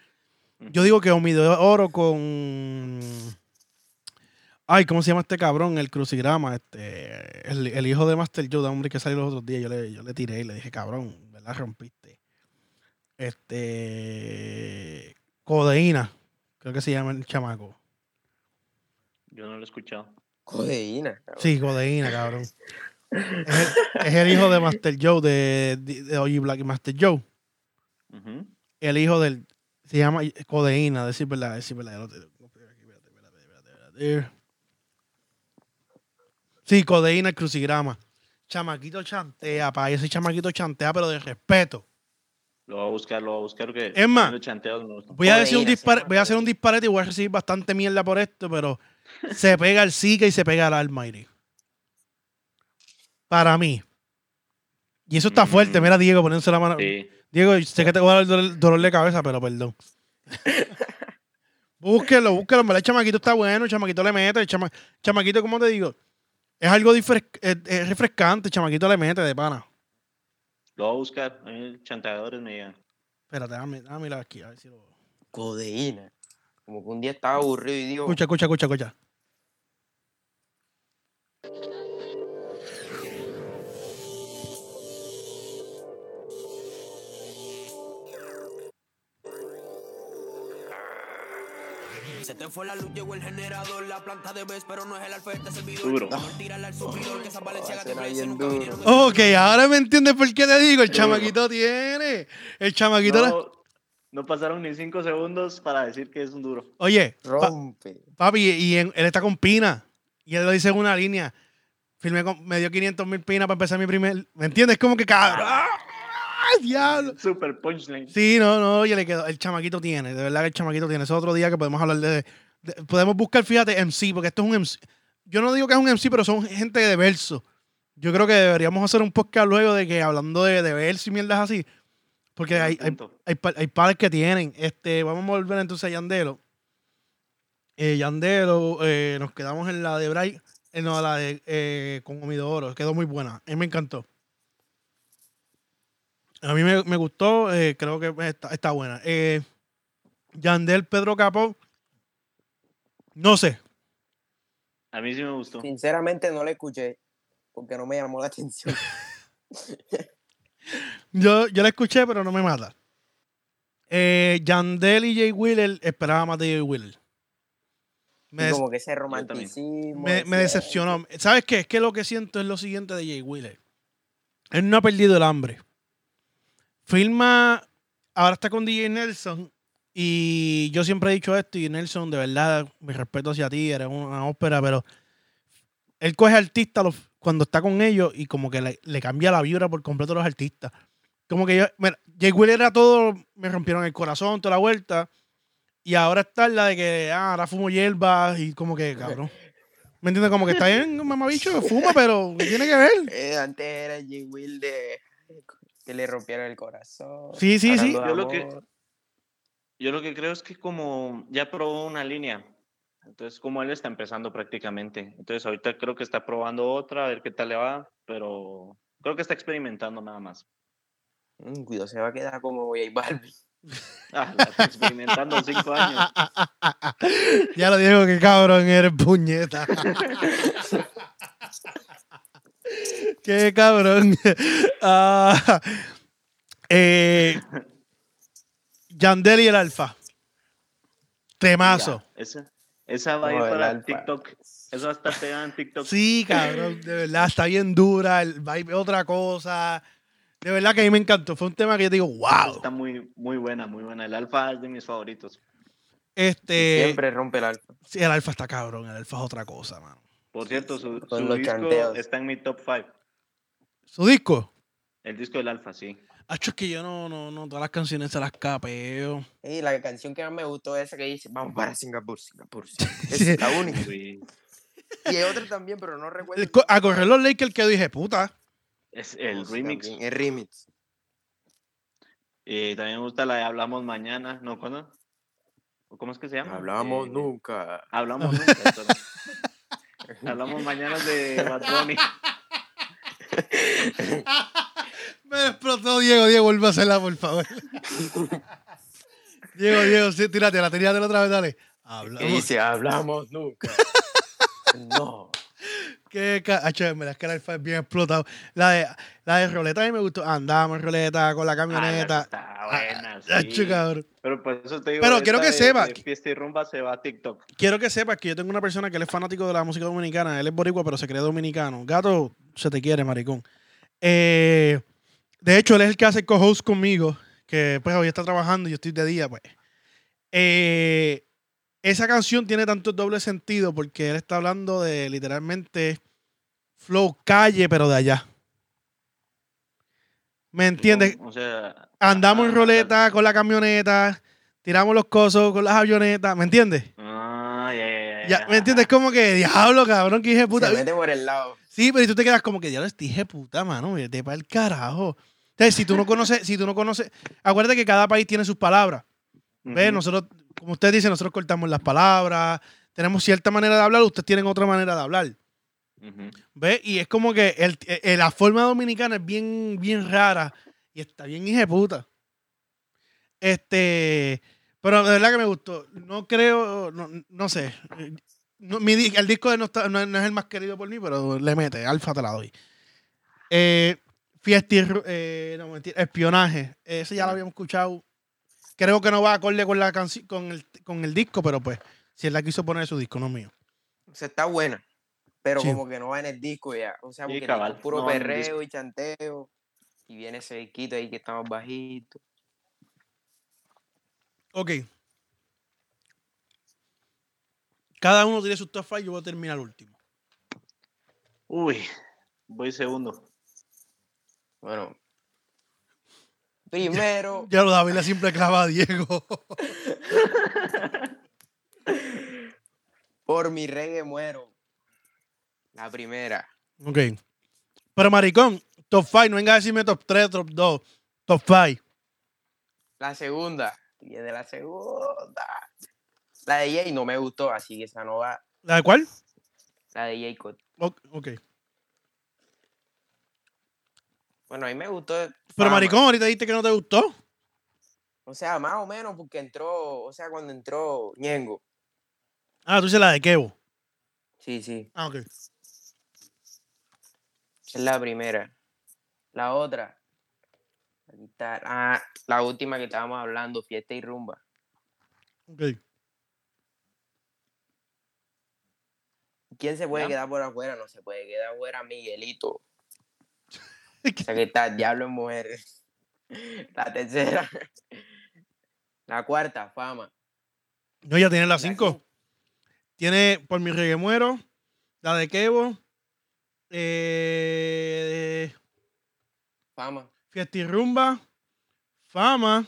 Yo digo que Omi de Oro con. Ay, ¿cómo se llama este cabrón? El crucigrama, este, el, el hijo de Master Joe, de hombre que salió los otros días. Yo le, yo le tiré y le dije, cabrón, ¿verdad? Rompiste. Este. Codeína, creo que se llama el chamaco. Yo no lo he escuchado. Codeína. cabrón. Sí, Codeína, cabrón. Es el, es el hijo de Master Joe, de, de, de OG Black y Master Joe. El hijo del. Se llama Codeína, decir verdad, decir verdad. ya lo tengo. Espérate, espérate, espérate, espérate, espérate. Sí, Codeína, el crucigrama. Chamaquito chantea, pa. Ese chamaquito chantea, pero de respeto. Lo voy a buscar, lo voy a buscar. Que Es más, chanteos. Voy a decir un dispare, voy a hacer un disparate y voy a recibir bastante mierda por esto, pero se pega el Zika y se pega el Almighty. Para mí. Y eso está fuerte. Mm. Mira, Diego, poniéndose la mano. Sí. Diego, sé que te voy a dar dolor, dolor de cabeza, pero perdón. búsquelo, búsquelo. El chamaquito está bueno, el chamaquito le mete. El chama- chamaquito, ¿cómo te digo? Es algo es, es refrescante. El chamaquito le mete de pana. Lo voy a buscar. A mí chanteadores me llegan. Espérate, déjame, déjame mirar aquí. A ver si lo... Codeína. Como que un día estaba aburrido y digo, Escucha, escucha, escucha, escucha. Se te fue la luz, llegó el generador, la planta de vez, pero no es el alfa de este servidor. Duro. Vamos a tirarle al subidor, que esa Valenciaga te será ofrece, bien nunca duro. vinieron de- Ok, ahora me entiendes por qué te digo. El Duro. chamaquito tiene. El chamaquito. la- No, pasaron ni cinco segundos para decir que es un duro. Oye, pa- rompe. papi, y en- él está con Pina. Y él lo dice en una línea. Firmé con, me dio 500 mil pinas para empezar mi primer. ¿Me entiendes? Como que cabrón. ¡Diablo! Super punchline. Sí, no, no, oye, le quedó. El chamaquito tiene, de verdad que el chamaquito tiene. Ese es otro día que podemos hablar de, de- Podemos buscar, fíjate, MC, porque esto es un MC. Yo no digo que es un MC, pero son gente de verso. Yo creo que deberíamos hacer un podcast luego de que hablando de, de verso y mierdas así. Porque hay, hay, padres que tienen. Este, vamos a volver entonces a Yandelo. Eh, Yandelo, eh, nos quedamos en la de Bray, eh, no, la de eh, con Omidoro. Quedó muy buena. A mí me encantó. A mí me, me gustó, eh, creo que está, está buena. Eh, Yandel, Pedro Capó, no sé. A mí sí me gustó. Sinceramente no la escuché porque no me llamó la atención. Yo, yo la escuché, pero no me mata. Eh, Yandel y Jay Wheeler, esperaba más de Jay Wheeler. Me, como que ese romanticismo. me, me decepcionó. ¿Sabes qué? Es que lo que siento es lo siguiente de Jay Wheeler. Él no ha perdido el hambre. Filma, ahora está con DJ Nelson. Y yo siempre he dicho esto, y Nelson, de verdad, mi respeto hacia ti, eres una ópera, pero él coge artistas cuando está con ellos y como que le, cambia la vibra por completo a los artistas. Como que yo, mira, Jay Wheeler era todo, me rompieron el corazón, toda la vuelta. Y ahora está la de que, ah, ahora fumo hierba y como que, cabrón. ¿Me entiendes? Como que está bien, mamabicho, fuma, pero ¿qué tiene que ver? Eh, antes era Jay Will de que le rompieron el corazón. Sí, sí, sí. Yo lo que-. Yo lo que creo es que como ya probó una línea, entonces como él está empezando prácticamente, entonces ahorita creo que está probando otra, a ver qué tal le va, pero creo que está experimentando nada más. Mm, cuidado, se va a quedar como J Balvin. Ah, la está experimentando en cinco años. ya lo digo que cabrón eres puñeta. Qué cabrón. Eh, Yandel y el Alfa. Temazo. Ya, ese, Esa va a ir el para alfa. TikTok. Esa va a estar pegada en TikTok. Sí, cabrón, de verdad, está bien dura, el vibe otra cosa. De verdad que a mí me encantó. Fue un tema que yo digo, wow. Está muy, muy buena, muy buena. El alfa es de mis favoritos. Este, Siempre rompe el alfa. sí, el alfa está cabrón, el alfa es otra cosa, mano. Por cierto, su, su los disco chanteos. está en mi top 5. ¿Su disco? El disco del alfa, sí. Hacho, es que yo no, no, no, todas las canciones se las capeo. Y la canción que más me gustó es esa que dice, vamos para Singapur, Singapur. Singapur". Sí. Es la única. Y hay otra también, pero no recuerdo. El co- A correr los Lakers que dije, puta. Es el remix. también, El remix. Y también me gusta la de Hablamos Mañana. ¿No? ¿Cuándo? ¿O ¿Cómo es que se llama? Hablamos Eh, nunca. Hablamos nunca. Hablamos mañana de Bad Bunny. Me explotó Diego, Diego, vuelve a hacerla, por favor. Diego, Diego, sí, tírate, la tírate otra vez, dale. Hablamos. dice, hablamos nunca. no. Es que el alfa es bien explotado. La de, la de roleta a mí me gustó. Andamos en roleta con la Ah, camioneta. está buena, Hacho, sí. Pero por eso te digo. Pero quiero que de- sepa de que- Fiesta y rumba se va a TikTok. Quiero que sepas que yo tengo una persona que él es fanático de la música dominicana. Él es boricua, pero se cree dominicano. Gato, se te quiere, maricón. Eh, de hecho, él es el que hace co-host conmigo, que pues hoy está trabajando y yo estoy de día, pues. Eh, esa canción tiene tanto doble sentido porque él está hablando de literalmente flow calle, pero de allá. ¿Me entiendes? O sea. Andamos en ah, roleta con la camioneta, tiramos los cosos con las avionetas, ¿me entiendes? Ah, ya, ya, ya, Ya, ¿Me entiendes? Como que, diablo, cabrón, que dije puta. Se mete por el lado. Sí, pero y tú te quedas como que, diablo, este dije puta, mano, vete para el carajo. Entonces, si tú no conoces, si tú no conoces, acuérdate que cada país tiene sus palabras. ¿Ves? Nosotros, como usted dice, nosotros cortamos las palabras, tenemos cierta manera de hablar, ustedes tienen otra manera de hablar. Ujú. ¿Ves? Y es como que el- eh, la forma dominicana es bien, bien rara y está bien puta. Este, pero de verdad que me gustó. No creo, no, no sé. No, mi di- el disco de no, está- no es- el más querido por mí, pero le mete. Alfa te la doy. Eh, ru- eh, no, mentira, espionaje. Ese ya lo habíamos escuchado. Creo que no va acorde con la canción, con el, con el disco, pero pues, si él la quiso poner en su disco, no es mío. O sea, está buena. Pero Sí. como que no va en el disco ya. O sea, porque cabal, es puro no perreo y chanteo. Y viene ese disquito ahí que estamos bajitos. Ok. Cada uno tiene su top five, yo voy a terminar el último. Uy, voy segundo. Bueno. Primero, Ya lo David le siempre clava a Diego. por mi reggae muero. La primera. ok. Pero maricón, top five, no venga a decirme top 3, top 2, top five. La segunda. Y de la segunda. La de Jay no me gustó, así que esa no va. ¿La de cuál? La de Jay Cole. O- Ok. Bueno, a mí me gustó. Pero maricón, ahorita dijiste que no te gustó. O sea, más o menos porque entró, o sea, cuando entró Ñengo. Ah, tú dices la de Kevo. Sí, sí. Ah, ok. Es la primera. La otra. Ah, la última que estábamos hablando, fiesta y rumba. Ok. ¿Quién se puede Ya. quedar por afuera? No se puede quedar afuera Miguelito. O sea que está el diablo en mujeres. La tercera. La cuarta, fama. No, ya tiene La las cinco. Tiene por mi reggae muero, la de Kevo, eh, Fama. Fiesta y Rumba, Fama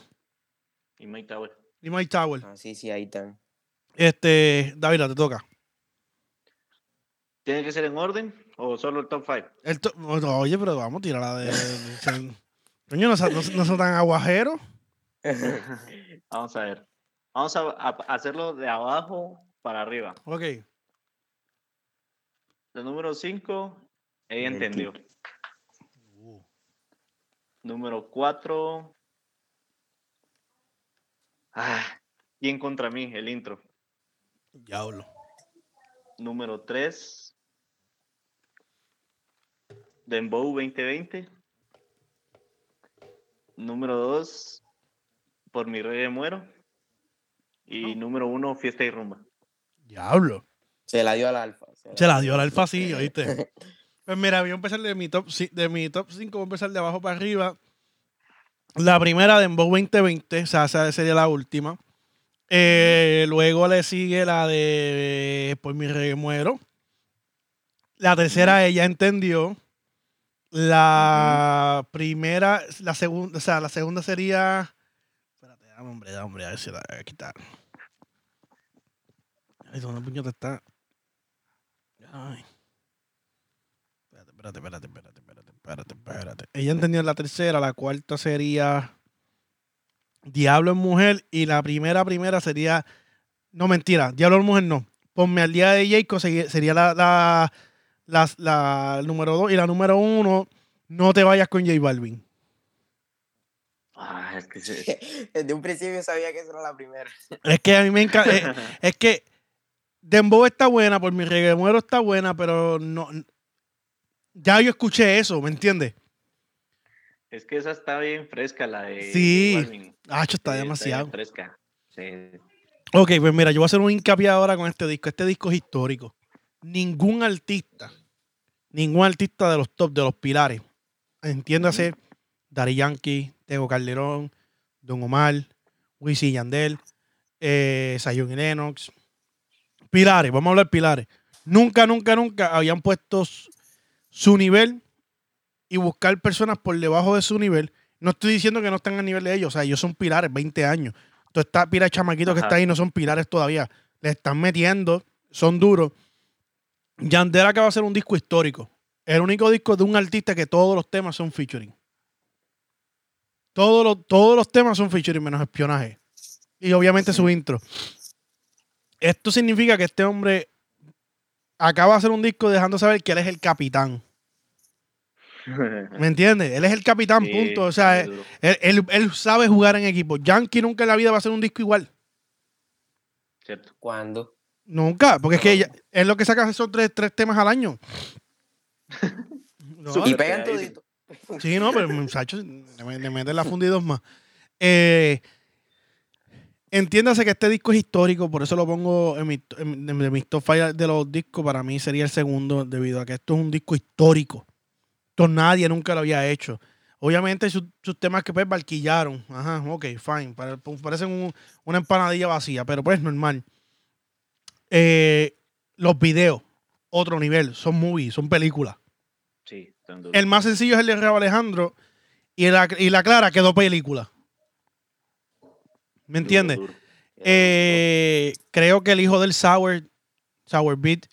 Y Mike Tower. y Mike Tower. Ah, sí, sí, ahí están. Este, David, te toca. ¿Tiene que ser en orden o solo el top 5? El to- oye, pero vamos a tirar la de. Coño, no, son- no, no son tan aguajeros. Vamos a ver. Vamos a, a hacerlo de abajo para arriba. Ok. El número 5, ella El entendió. Número 4. Ah, ¿Quién contra mí? El intro. Diablo. Número 3. Dembow 2020. Número 2. Por mi rey muero. Y Oh. número 1, fiesta y rumba. Diablo. Se la dio al alfa. Se la dio al alfa sí, ¿oíste? Pues mira, voy a empezar de mi top, de mi top 5, voy a empezar de abajo para arriba. La primera de Embo 2020, o sea, esa sería la última. Eh, luego le sigue la de Por mi reggae muero. La tercera ella entendió. La primera, la segunda, o sea, la segunda sería. Espérate, dame hombre, dame hombre, a ver si la voy a quitar. Ay, ¿dónde puñeta está? Ay. Espérate, espérate, espérate, espérate, espérate, espérate. Ella entendió la tercera, la cuarta sería Diablo en mujer y la primera, primera sería. No, mentira, Diablo en mujer no. Ponme al día de Jacob sería la, la, la número dos y la número uno. No te vayas con J Balvin. Ah, es que se- Desde un principio sabía que esa era la primera. Es que a mí me encanta. es, es que Dembow está buena, por mi reggae muero está buena, pero no. Ya yo escuché eso, ¿me entiendes? es que esa está bien fresca, la de. Sí. Balvin. Ah, está Sí, bien demasiado. fresca. Sí. Ok, pues mira, yo voy a hacer un hincapié ahora con este disco. Este disco es histórico. Ningún artista, ningún artista de los top, de los pilares, entiéndase, Dari Yankee, Tego Calderón, Don Omar, Wisin Yandel, eh, Zion y Lennox, pilares, vamos a hablar pilares. Nunca, nunca, nunca habían puesto su nivel y buscar personas por debajo de su nivel. No estoy diciendo que no están a nivel de ellos, o sea, ellos son pilares, 20 años. Tú estás pila de chamaquitos que Ajá. está ahí, no son pilares todavía. Le están metiendo, son duros. Yandel acaba de hacer un disco histórico. El único disco de un artista que todos los temas son featuring. Todos los, todos los temas son featuring, menos espionaje. Y obviamente su intro. Esto significa que este hombre acaba de hacer un disco dejando saber que él es el capitán. ¿Me entiendes? Él es el capitán, Sí, punto. O sea, él, él- él sabe jugar en equipo. Yankee nunca en la vida va a hacer un disco igual. Cierto. ¿Cuándo? Nunca, porque es que ella- es lo que saca son tres, tres temas al año. No, Y pegan todito. sí, no, pero muchachos, le, le meten la funda y dos más. Eh, entiéndase que este disco es histórico, por eso lo pongo en, mi, en- de mis top five de los discos. Para mí sería el segundo, debido a que esto es un disco histórico. Esto nadie nunca lo había hecho. Obviamente sus, sus temas que pues barquillaron. Ajá, ok, fine. Pare- Parecen un- una empanadilla vacía, pero pues normal. Eh, los videos, otro nivel. Son movies, son películas. Sí. El más sencillo es el de Raúl Alejandro y la, y la Clara quedó película. ¿Me entiendes? Eh, creo que el hijo del Sour, Sour Beat,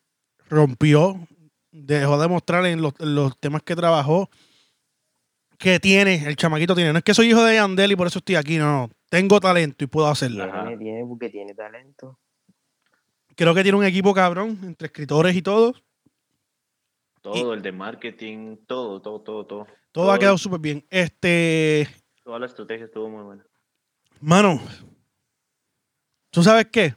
rompió, dejó de mostrar en los, en los temas que trabajó que tiene, el chamaquito tiene. No es que soy hijo de Yandel y por eso estoy aquí, no, no. Tengo talento y puedo hacerlo. Ajá. Tiene, tiene, porque tiene talento. Creo que tiene un equipo cabrón, entre escritores y todo. Todo, el de marketing, todo, todo, todo, todo. Todo ha quedado súper bien. Este, Toda la estrategia estuvo muy buena. Mano, ¿tú sabes qué?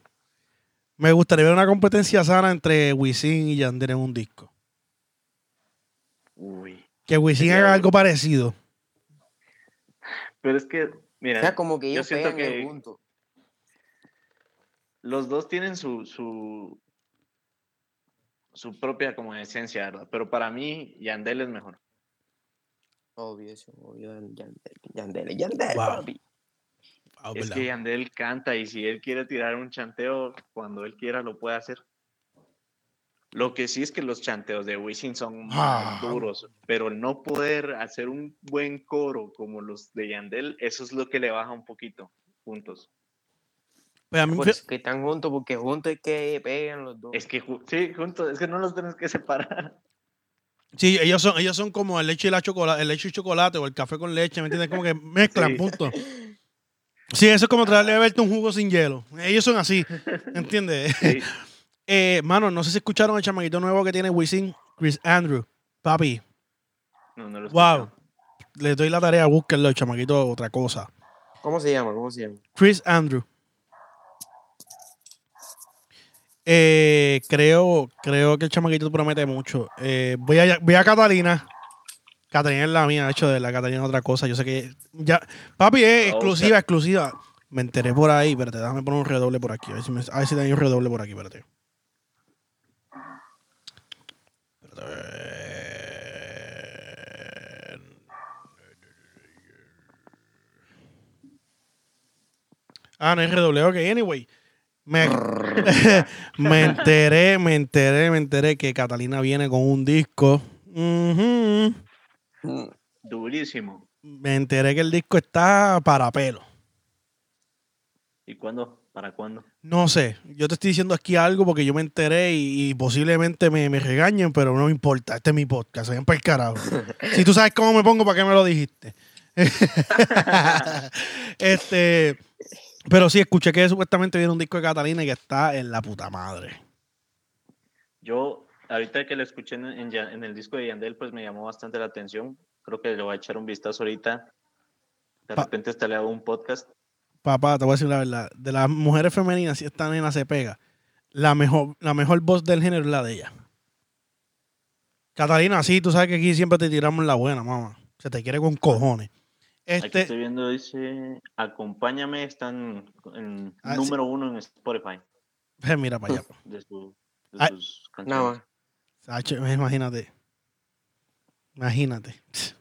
Me gustaría ver una competencia sana entre Wisin y Yandel en un disco. Uy. Que Wisin haga algo parecido. Pero es que, O mira, sea, como que yo siento que. Los dos tienen su, su, su propia como esencia, ¿verdad? Pero para mí, Yandel es mejor. Obvio, obvio. Yandel, Yandel, Yandel, Wow. papi. Es verdad. que Yandel canta y si él quiere tirar un chanteo, cuando él quiera lo puede hacer. Lo que sí es que los chanteos de Wisin son Ah. más duros, pero no poder hacer un buen coro como los de Yandel, eso es lo que le baja un poquito, puntos. Pues a mí Por fue- eso que están juntos, porque juntos es que pegan los dos. Es que sí, juntos, es que no los tienes que separar. sí, ellos son, ellos son como el leche y la chocolate, el leche y chocolate o el café con leche, ¿me entiendes? Como que mezclan, Sí. punto. Sí, eso es como traerle a beberte un jugo sin hielo. Ellos son así, ¿entiendes? Sí. Eh, mano, no sé si escucharon el chamaquito nuevo que tiene Wisin, Chris Andrew. Papi, No, no lo wow. escuchado. Le doy la tarea, búsquenlo, el chamaquito, otra cosa. ¿Cómo se llama? ¿Cómo se llama? Chris Andrew. Eh, creo, creo que el chamaquito promete mucho. Eh, voy, a, voy a Catalina. Catalina es la mía, de hecho de la Catalina es otra cosa. Yo sé que ya. Papi, es ah, exclusiva, exclusiva. Me enteré por ahí, espérate, déjame poner un redoble por aquí. A ver si, me, a ver tengo un redoble por aquí, espérate. Ah, no es redoble, ok, anyway. Me, me enteré, me enteré, me enteré que Catalina viene con un disco. Durísimo. Me enteré que el disco está para pelo. ¿Y cuándo? ¿Para cuándo? No sé, yo te estoy diciendo aquí algo porque yo me enteré y, y posiblemente me, me regañen, pero no me importa. Este es mi podcast, vayan para el carajo. si tú sabes cómo me pongo, ¿para qué me lo dijiste? este, pero sí, escuché que supuestamente viene un disco de Catalina y que está en la puta madre. Yo, ahorita que lo escuché en, en el disco de Yandel, pues me llamó bastante la atención. Creo que le voy a echar un vistazo ahorita. De Pa- repente hasta le hago un podcast. Papá, te voy a decir la verdad. De las mujeres femeninas, si esta nena se pega, la mejor, la mejor voz del género es la de ella. Catalina, sí, tú sabes que aquí siempre te tiramos la buena, mamá. Se te quiere con cojones. Aquí Este, estoy viendo, dice, acompáñame, están en Ah, sí. número uno en Spotify eh, mira para allá. de, su- de Ah. sus Nada canciones. imagínate. Imagínate.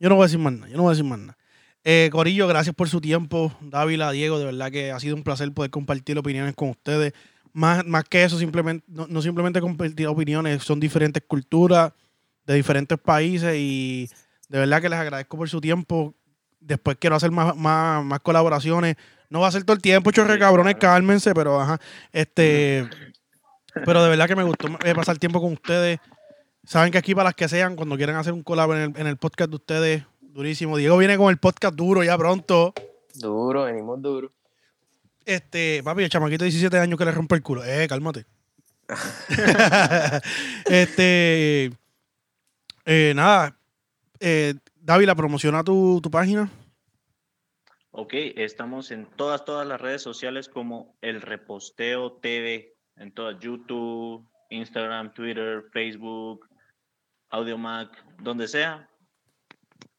Yo no voy a decir más nada. Yo no voy a decir más nada. Eh, Corillo, gracias por su tiempo. Dávila, Diego, de verdad que ha sido un placer poder compartir opiniones con ustedes. Más, más que eso, simplemente, no, no simplemente compartir opiniones, son diferentes culturas de diferentes países y de verdad que les agradezco por su tiempo. Después quiero hacer más, más, más colaboraciones. No va a ser todo el tiempo, chorre cabrones, cálmense, pero ajá. Este, pero de verdad que me gustó eh, pasar tiempo con ustedes. Saben que aquí para las que sean, cuando quieran hacer un collab en el, en el podcast de ustedes, durísimo. Diego viene con el podcast duro ya pronto. Duro, venimos duro. Este, papi, el chamaquito de 17 años que le rompe el culo. Eh, cálmate. este, eh, nada. Eh, Dávila, promociona tu, tu página. Ok, estamos en todas, todas las redes sociales como El Reposteo TV, en todas, YouTube, Instagram, Twitter, Facebook, AudioMac, donde sea.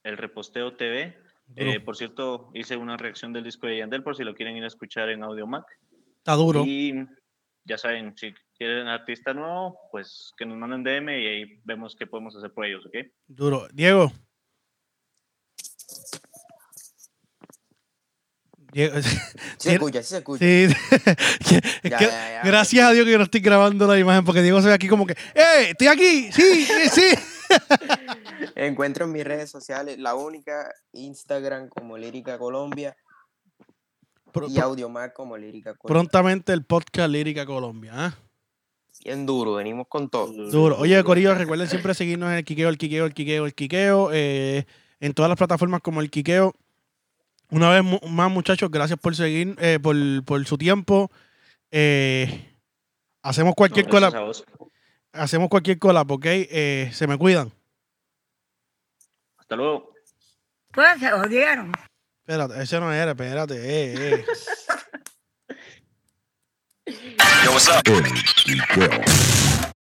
El Reposteo TV. Eh, por cierto, hice una reacción del disco de Yandel por si lo quieren ir a escuchar en AudioMac. Está duro. Y ya saben, si quieren artista nuevo, pues que nos manden DM y ahí vemos qué podemos hacer por ellos, ¿ok? Duro. Diego. Diego. Sí se escucha, sí se escucha. Sí. Es Ya, que- ya, ya. Gracias a Dios que yo no estoy grabando la imagen porque Diego se ve aquí como que, ¡eh! ¡Estoy aquí! ¡Sí! sí, sí! Encuentro en mis redes sociales la única Instagram como Lírica Colombia y Audiomac como Lírica Colombia. prontamente el podcast Lírica Colombia. ¿ah? Bien duro, venimos con todo. Duro. Oye, Corillo, recuerden siempre seguirnos en el Quiqueo, el Quiqueo, el Quiqueo, el Quiqueo. eh, en todas las plataformas como el Quiqueo. Una vez mu- más, muchachos, gracias por seguir, eh, por, por su tiempo. Eh, hacemos cualquier Gracias cola, hacemos cualquier cola, ¿ok? Eh, se me cuidan. Hasta luego. Pues se jodieron. Espérate, ese no era, espérate, eh, eh. El Quiqueo.